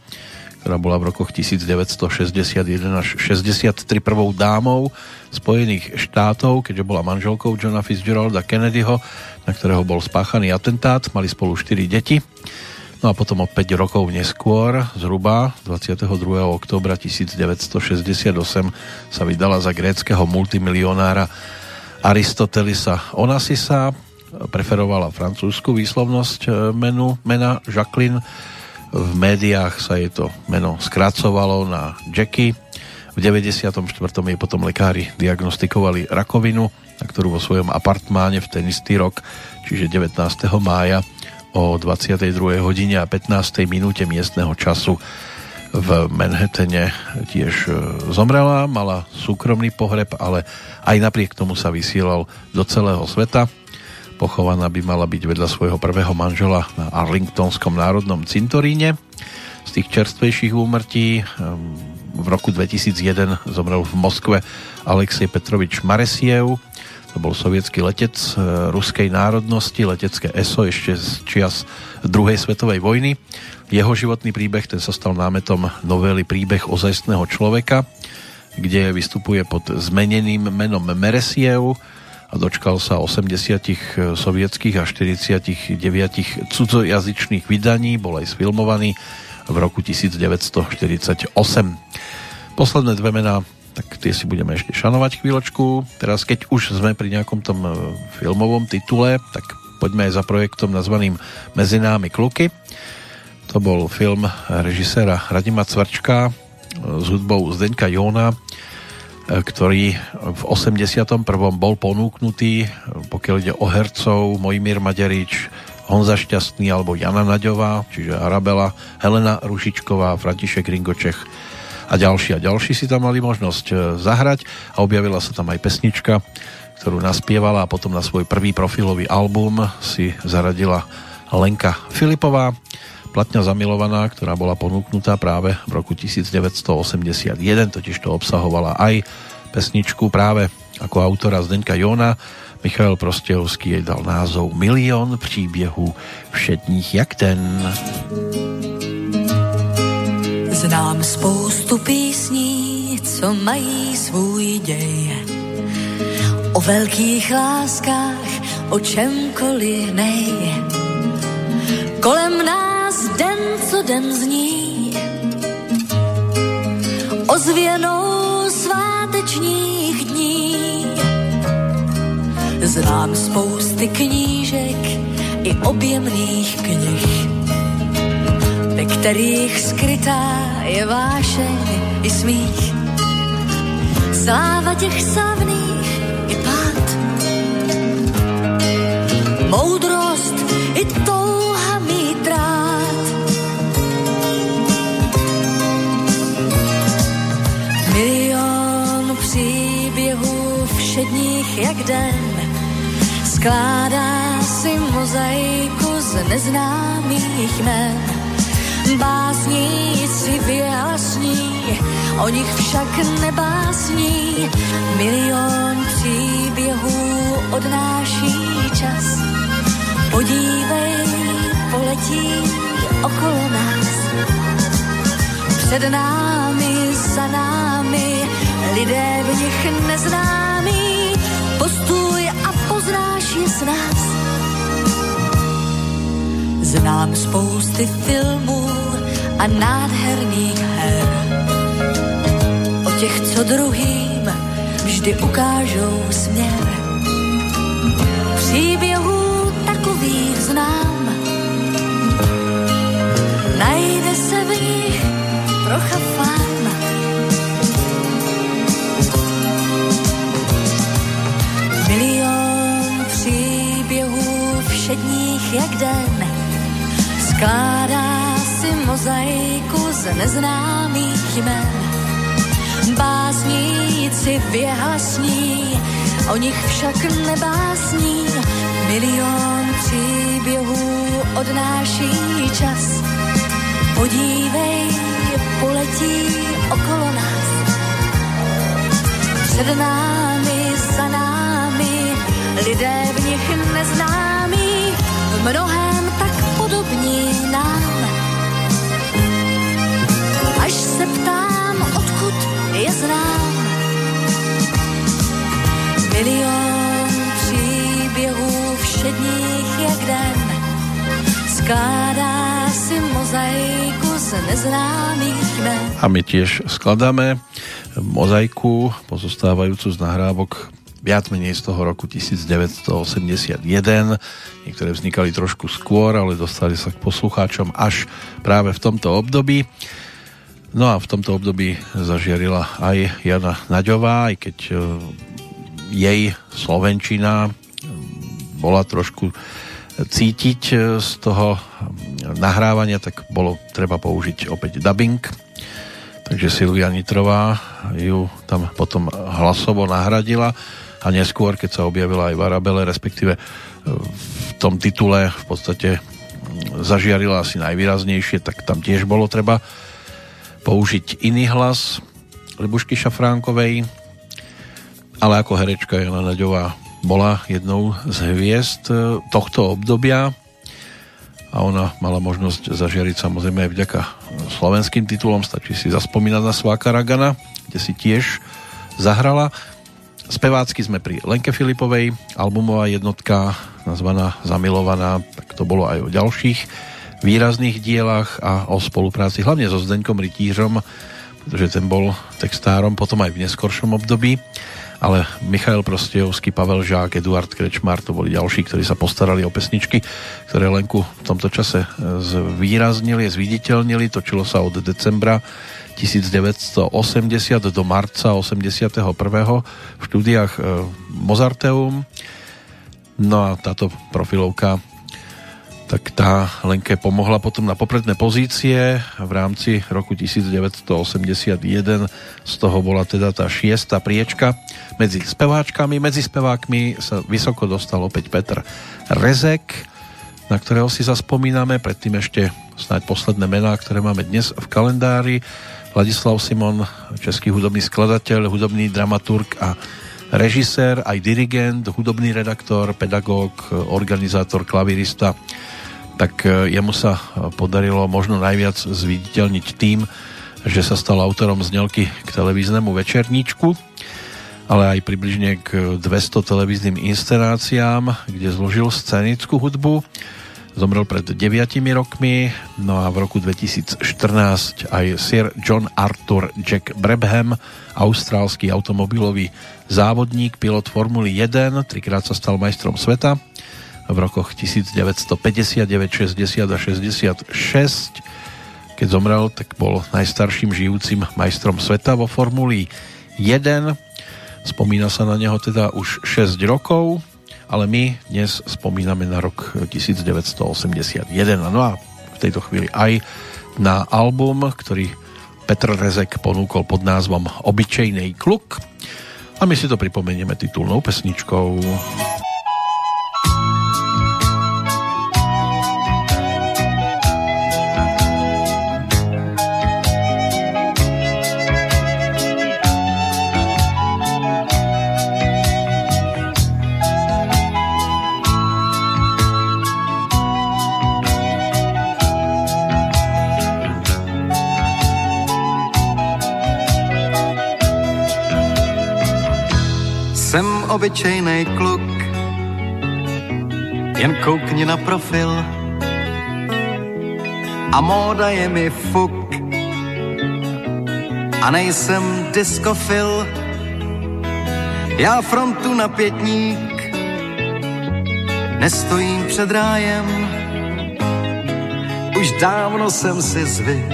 ktorá bola v rokoch 1961 až 63 prvou dámou Spojených štátov, keďže bola manželkou Johna Fitzgeralda Kennedyho, na ktorého bol spáchaný atentát. Mali spolu 4 deti. No a potom o 5 rokov neskôr, zhruba 22. októbra 1968 sa vydala za gréckého multimilionára Aristotelisa Onassisa, preferovala francúzsku výslovnosť e, menu, mena Jacqueline. V médiách sa jej to meno skracovalo na Jackie. V 94. jej potom lekári diagnostikovali rakovinu, na ktorú vo svojom apartmáne v ten istý rok, čiže 19. mája o 22. hodine a 15. minúte miestneho času v Manhattane tiež e, zomrela, mala súkromný pohreb, ale aj napriek tomu sa vysielal do celého sveta. Pochovaná by mala byť vedľa svojho prvého manžela na Arlingtonskom národnom cintoríne. Z tých čerstvejších úmrtí v roku 2001 zomrel v Moskve Alexej Petrovič Maresiev, to bol sovietský letec e, ruskej národnosti, letecké ESO ešte z čias druhej svetovej vojny. Jeho životný príbeh ten sa stal námetom novely Príbeh ozajstného človeka, kde vystupuje pod zmeneným menom Meresiev a dočkal sa 80 sovietských a 49 cudzojazyčných vydaní, bol aj sfilmovaný v roku 1948. Posledné dve mená tak tie si budeme ešte šanovať chvíľočku. Teraz keď už sme pri nejakom tom e, filmovom titule, tak poďme aj za projektom nazvaným Mezi námi kluky. To bol film režiséra Radima Cvrčka e, s hudbou Zdeňka Jóna, ktorý v 81. bol ponúknutý, pokiaľ ide o hercov, Mojmír Maďarič, Honza Šťastný alebo Jana Naďová, čiže Arabela, Helena Rušičková, František Ringočech, a ďalší a ďalší si tam mali možnosť e, zahrať a objavila sa tam aj pesnička, ktorú naspievala a potom na svoj prvý profilový album si zaradila Lenka Filipová, platňa zamilovaná, ktorá bola ponúknutá práve v roku 1981, totiž to obsahovala aj pesničku práve ako autora Zdenka Jona. Michal Prostejovský jej dal názov Milión příběhů všetních jak ten. Znám spoustu písní, co mají svůj děj. O velkých láskách, o čemkoliv nej. Kolem nás den co den zní. Ozvěnou svátečních dní. Znám spousty knížek i objemných knih ve kterých skrytá je vášeň i smích. Sláva těch slavných všedních jak den skládá si mozaiku z neznámých jmen Básníci vyjasní, o nich však nebásní. Milion příběhů odnáší čas. Podívej, poletí okolo nás. Před námi, za námi, lidé v nich neznámí. Postuj a poznáš je s nás. Znám spousty filmů a nádherných her. O těch, co druhým vždy ukážou směr. Příběhů takových znám. Najde se v nich trocha fám. Všedních jak den skládá si mozaiku z neznámých jmen. Básníci vyhasní, o nich však nebásní. Milion příběhů odnáší čas. Podívej, poletí okolo nás. Před námi, za námi, lidé v nich neznámí, v mnohém tak podobní nám. Až se ptám, odkud je znám. Milion příběhů všedních jak den skládá si mozaiku z neznámých jmen. A my tiež skladáme mozaiku pozostávajúcu z nahrávok viac menej z toho roku 1981. Niektoré vznikali trošku skôr, ale dostali sa k poslucháčom až práve v tomto období. No a v tomto období zažiarila aj Jana Naďová, aj keď e, jej Slovenčina bola trošku cítiť e, z toho nahrávania, tak bolo treba použiť opäť dubbing. Takže Silvia Nitrová ju tam potom hlasovo nahradila a neskôr, keď sa objavila aj v Arabele, respektíve e, v tom titule v podstate zažiarila asi najvýraznejšie, tak tam tiež bolo treba použiť iný hlas Libušky Šafránkovej, ale ako herečka Jana Naďová bola jednou z hviezd e, tohto obdobia. A ona mala možnosť zažiariť samozrejme aj vďaka slovenským titulom, stačí si zaspomínať na Sváka Ragana, kde si tiež zahrala. Spevácky sme pri Lenke Filipovej, albumová jednotka nazvaná Zamilovaná, tak to bolo aj o ďalších výrazných dielach a o spolupráci hlavne so Zdeňkom Rytířom, pretože ten bol textárom potom aj v neskoršom období. Ale Michail Prostejovský, Pavel Žák, Eduard Krečmar, to boli ďalší, ktorí sa postarali o pesničky, ktoré Lenku v tomto čase zvýraznili, zviditeľnili, točilo sa od decembra 1980 do marca 81. v štúdiách e, Mozarteum. No a táto profilovka tak tá Lenke pomohla potom na popredné pozície v rámci roku 1981 z toho bola teda tá šiesta priečka medzi speváčkami medzi spevákmi sa vysoko dostal opäť Petr Rezek na ktorého si zaspomíname predtým ešte snáď posledné mená, ktoré máme dnes v kalendári Ladislav Simon, český hudobný skladateľ hudobný dramaturg a režisér, aj dirigent, hudobný redaktor, pedagóg, organizátor, klavirista tak e, jemu sa podarilo možno najviac zviditeľniť tým, že sa stal autorom znelky k televíznemu večerníčku, ale aj približne k 200 televíznym inscenáciám, kde zložil scénickú hudbu. Zomrel pred 9 rokmi, no a v roku 2014 aj Sir John Arthur Jack Brabham, austrálsky automobilový závodník, pilot Formuly 1, trikrát sa stal majstrom sveta, v rokoch 1959, 60 a 66. Keď zomrel, tak bol najstarším žijúcim majstrom sveta vo Formuli 1. Spomína sa na neho teda už 6 rokov, ale my dnes spomíname na rok 1981. No a v tejto chvíli aj na album, ktorý Petr Rezek ponúkol pod názvom Obyčejnej kluk. A my si to pripomenieme titulnou pesničkou. Obyčejný kluk, jen koukni na profil a móda je mi fuk. A nejsem diskofil. Já frontu na pětník, nestojím před rájem, už dávno jsem si zvyk,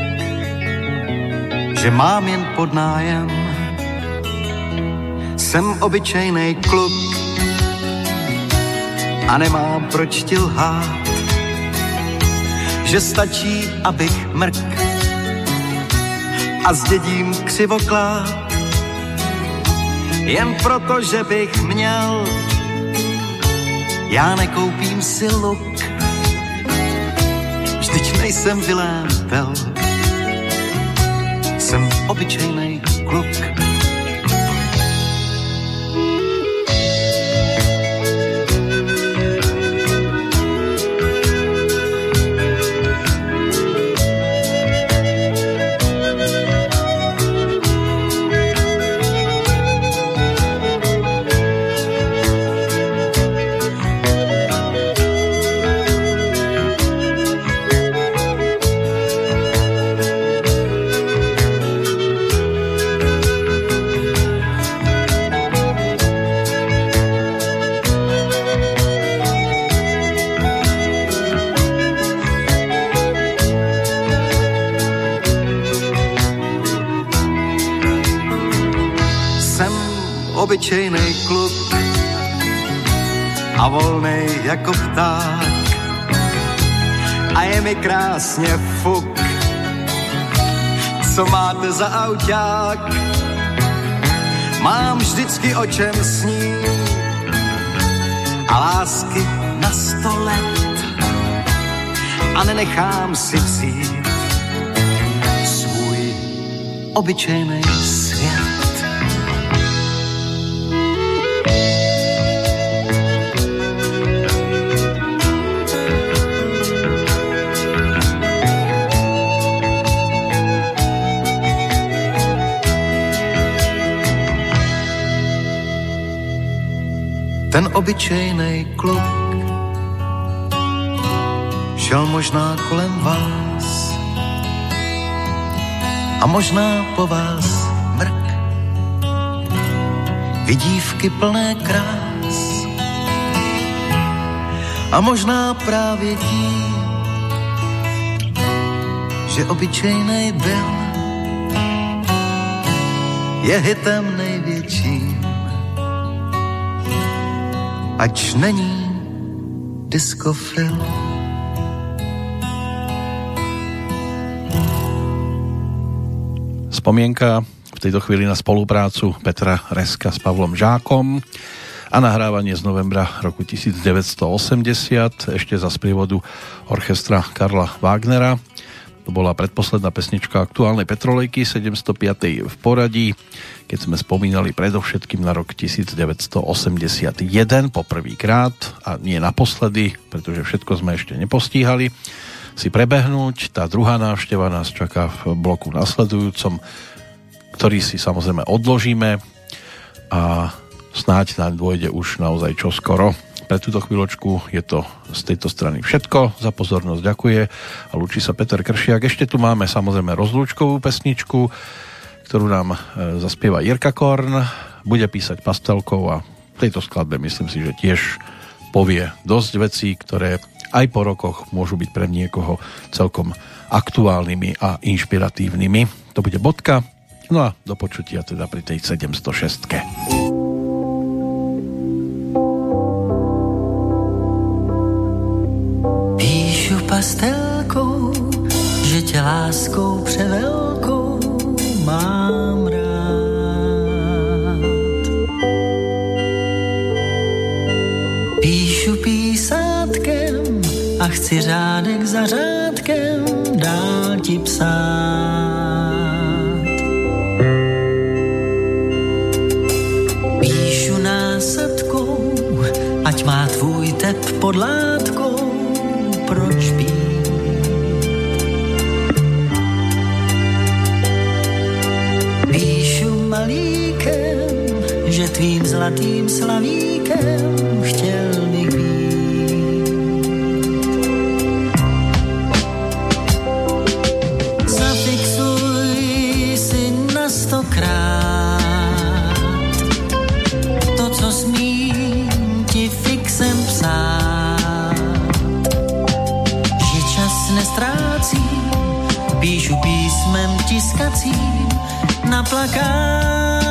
že mám jen pod nájem jsem obyčejný kluk a nemám proč ti lhát, že stačí, abych mrk a zdědím křivoklát. Jen proto, že bych měl, já nekoupím si luk, vždyť nejsem Vilém jsem obyčejný kluk. Obyčejný kluk a volnej jako pták. A je mi krásně fuk, co máte za auták. Mám vždycky o čem snít a lásky na stole a nenechám si vzít svůj obyčejný Ten obyčejný kluk. Šel možná kolem vás a možná po vás mrk. Vidívky plné krás. A možná právě tím, že obyčejný byl, je hitem největším ač není discofil. Spomienka v tejto chvíli na spoluprácu Petra Reska s Pavlom Žákom a nahrávanie z novembra roku 1980 ešte za sprievodu orchestra Karla Wagnera. To bola predposledná pesnička aktuálnej Petrolejky 705. v poradí keď sme spomínali predovšetkým na rok 1981 poprvýkrát a nie naposledy, pretože všetko sme ešte nepostíhali si prebehnúť. Tá druhá návšteva nás čaká v bloku nasledujúcom, ktorý si samozrejme odložíme a snáď nám dôjde už naozaj čoskoro. Pre túto chvíľočku je to z tejto strany všetko. Za pozornosť ďakuje a lúči sa Peter Kršiak. Ešte tu máme samozrejme rozlúčkovú pesničku, ktorú nám e, zaspieva Jirka Korn, bude písať pastelkou a v tejto skladbe myslím si, že tiež povie dosť vecí, ktoré aj po rokoch môžu byť pre niekoho celkom aktuálnymi a inšpiratívnymi. To bude bodka. No a do počutia teda pri tej 706. pastelkou, že tě láskou převelkou mám rád. Píšu písátkem a chci řádek za řádkem dál ti psát. Píšu násadkou, ať má tvůj tep pod že tvým zlatým slavíkem chtěl bych být. Zafixuj si na stokrát to, co smím ti fixem psát. Že čas nestrácím, píšu písmem tiskacím na plakát.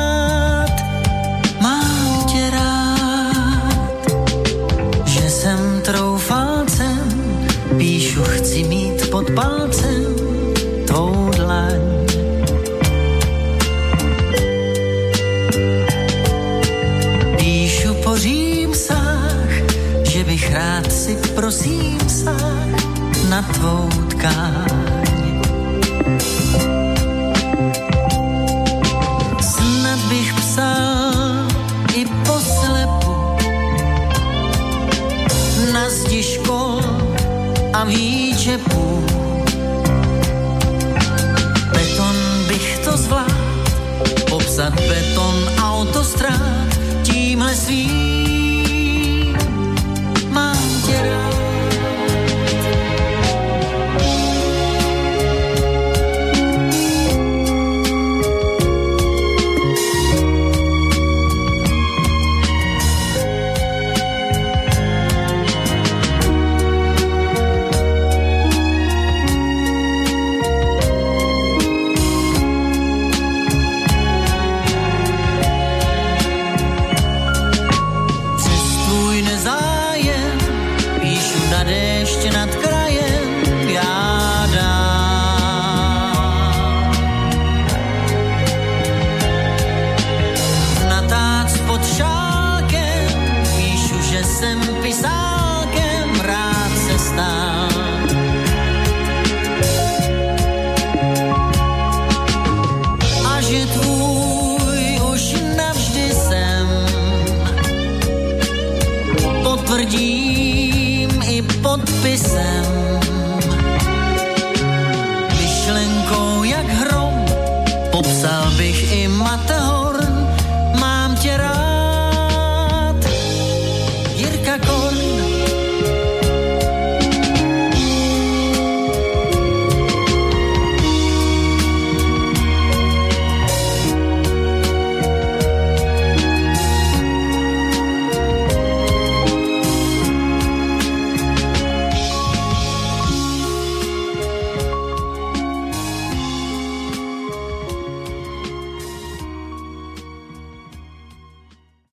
Pod palcem tvou dlaň. Píšu po římsách, že bych rád si prosím sáh na tvou tkáň. Snad bych psal i poslepu na zdi škol a výčepů. Popsat beton autostrád tímhle svým.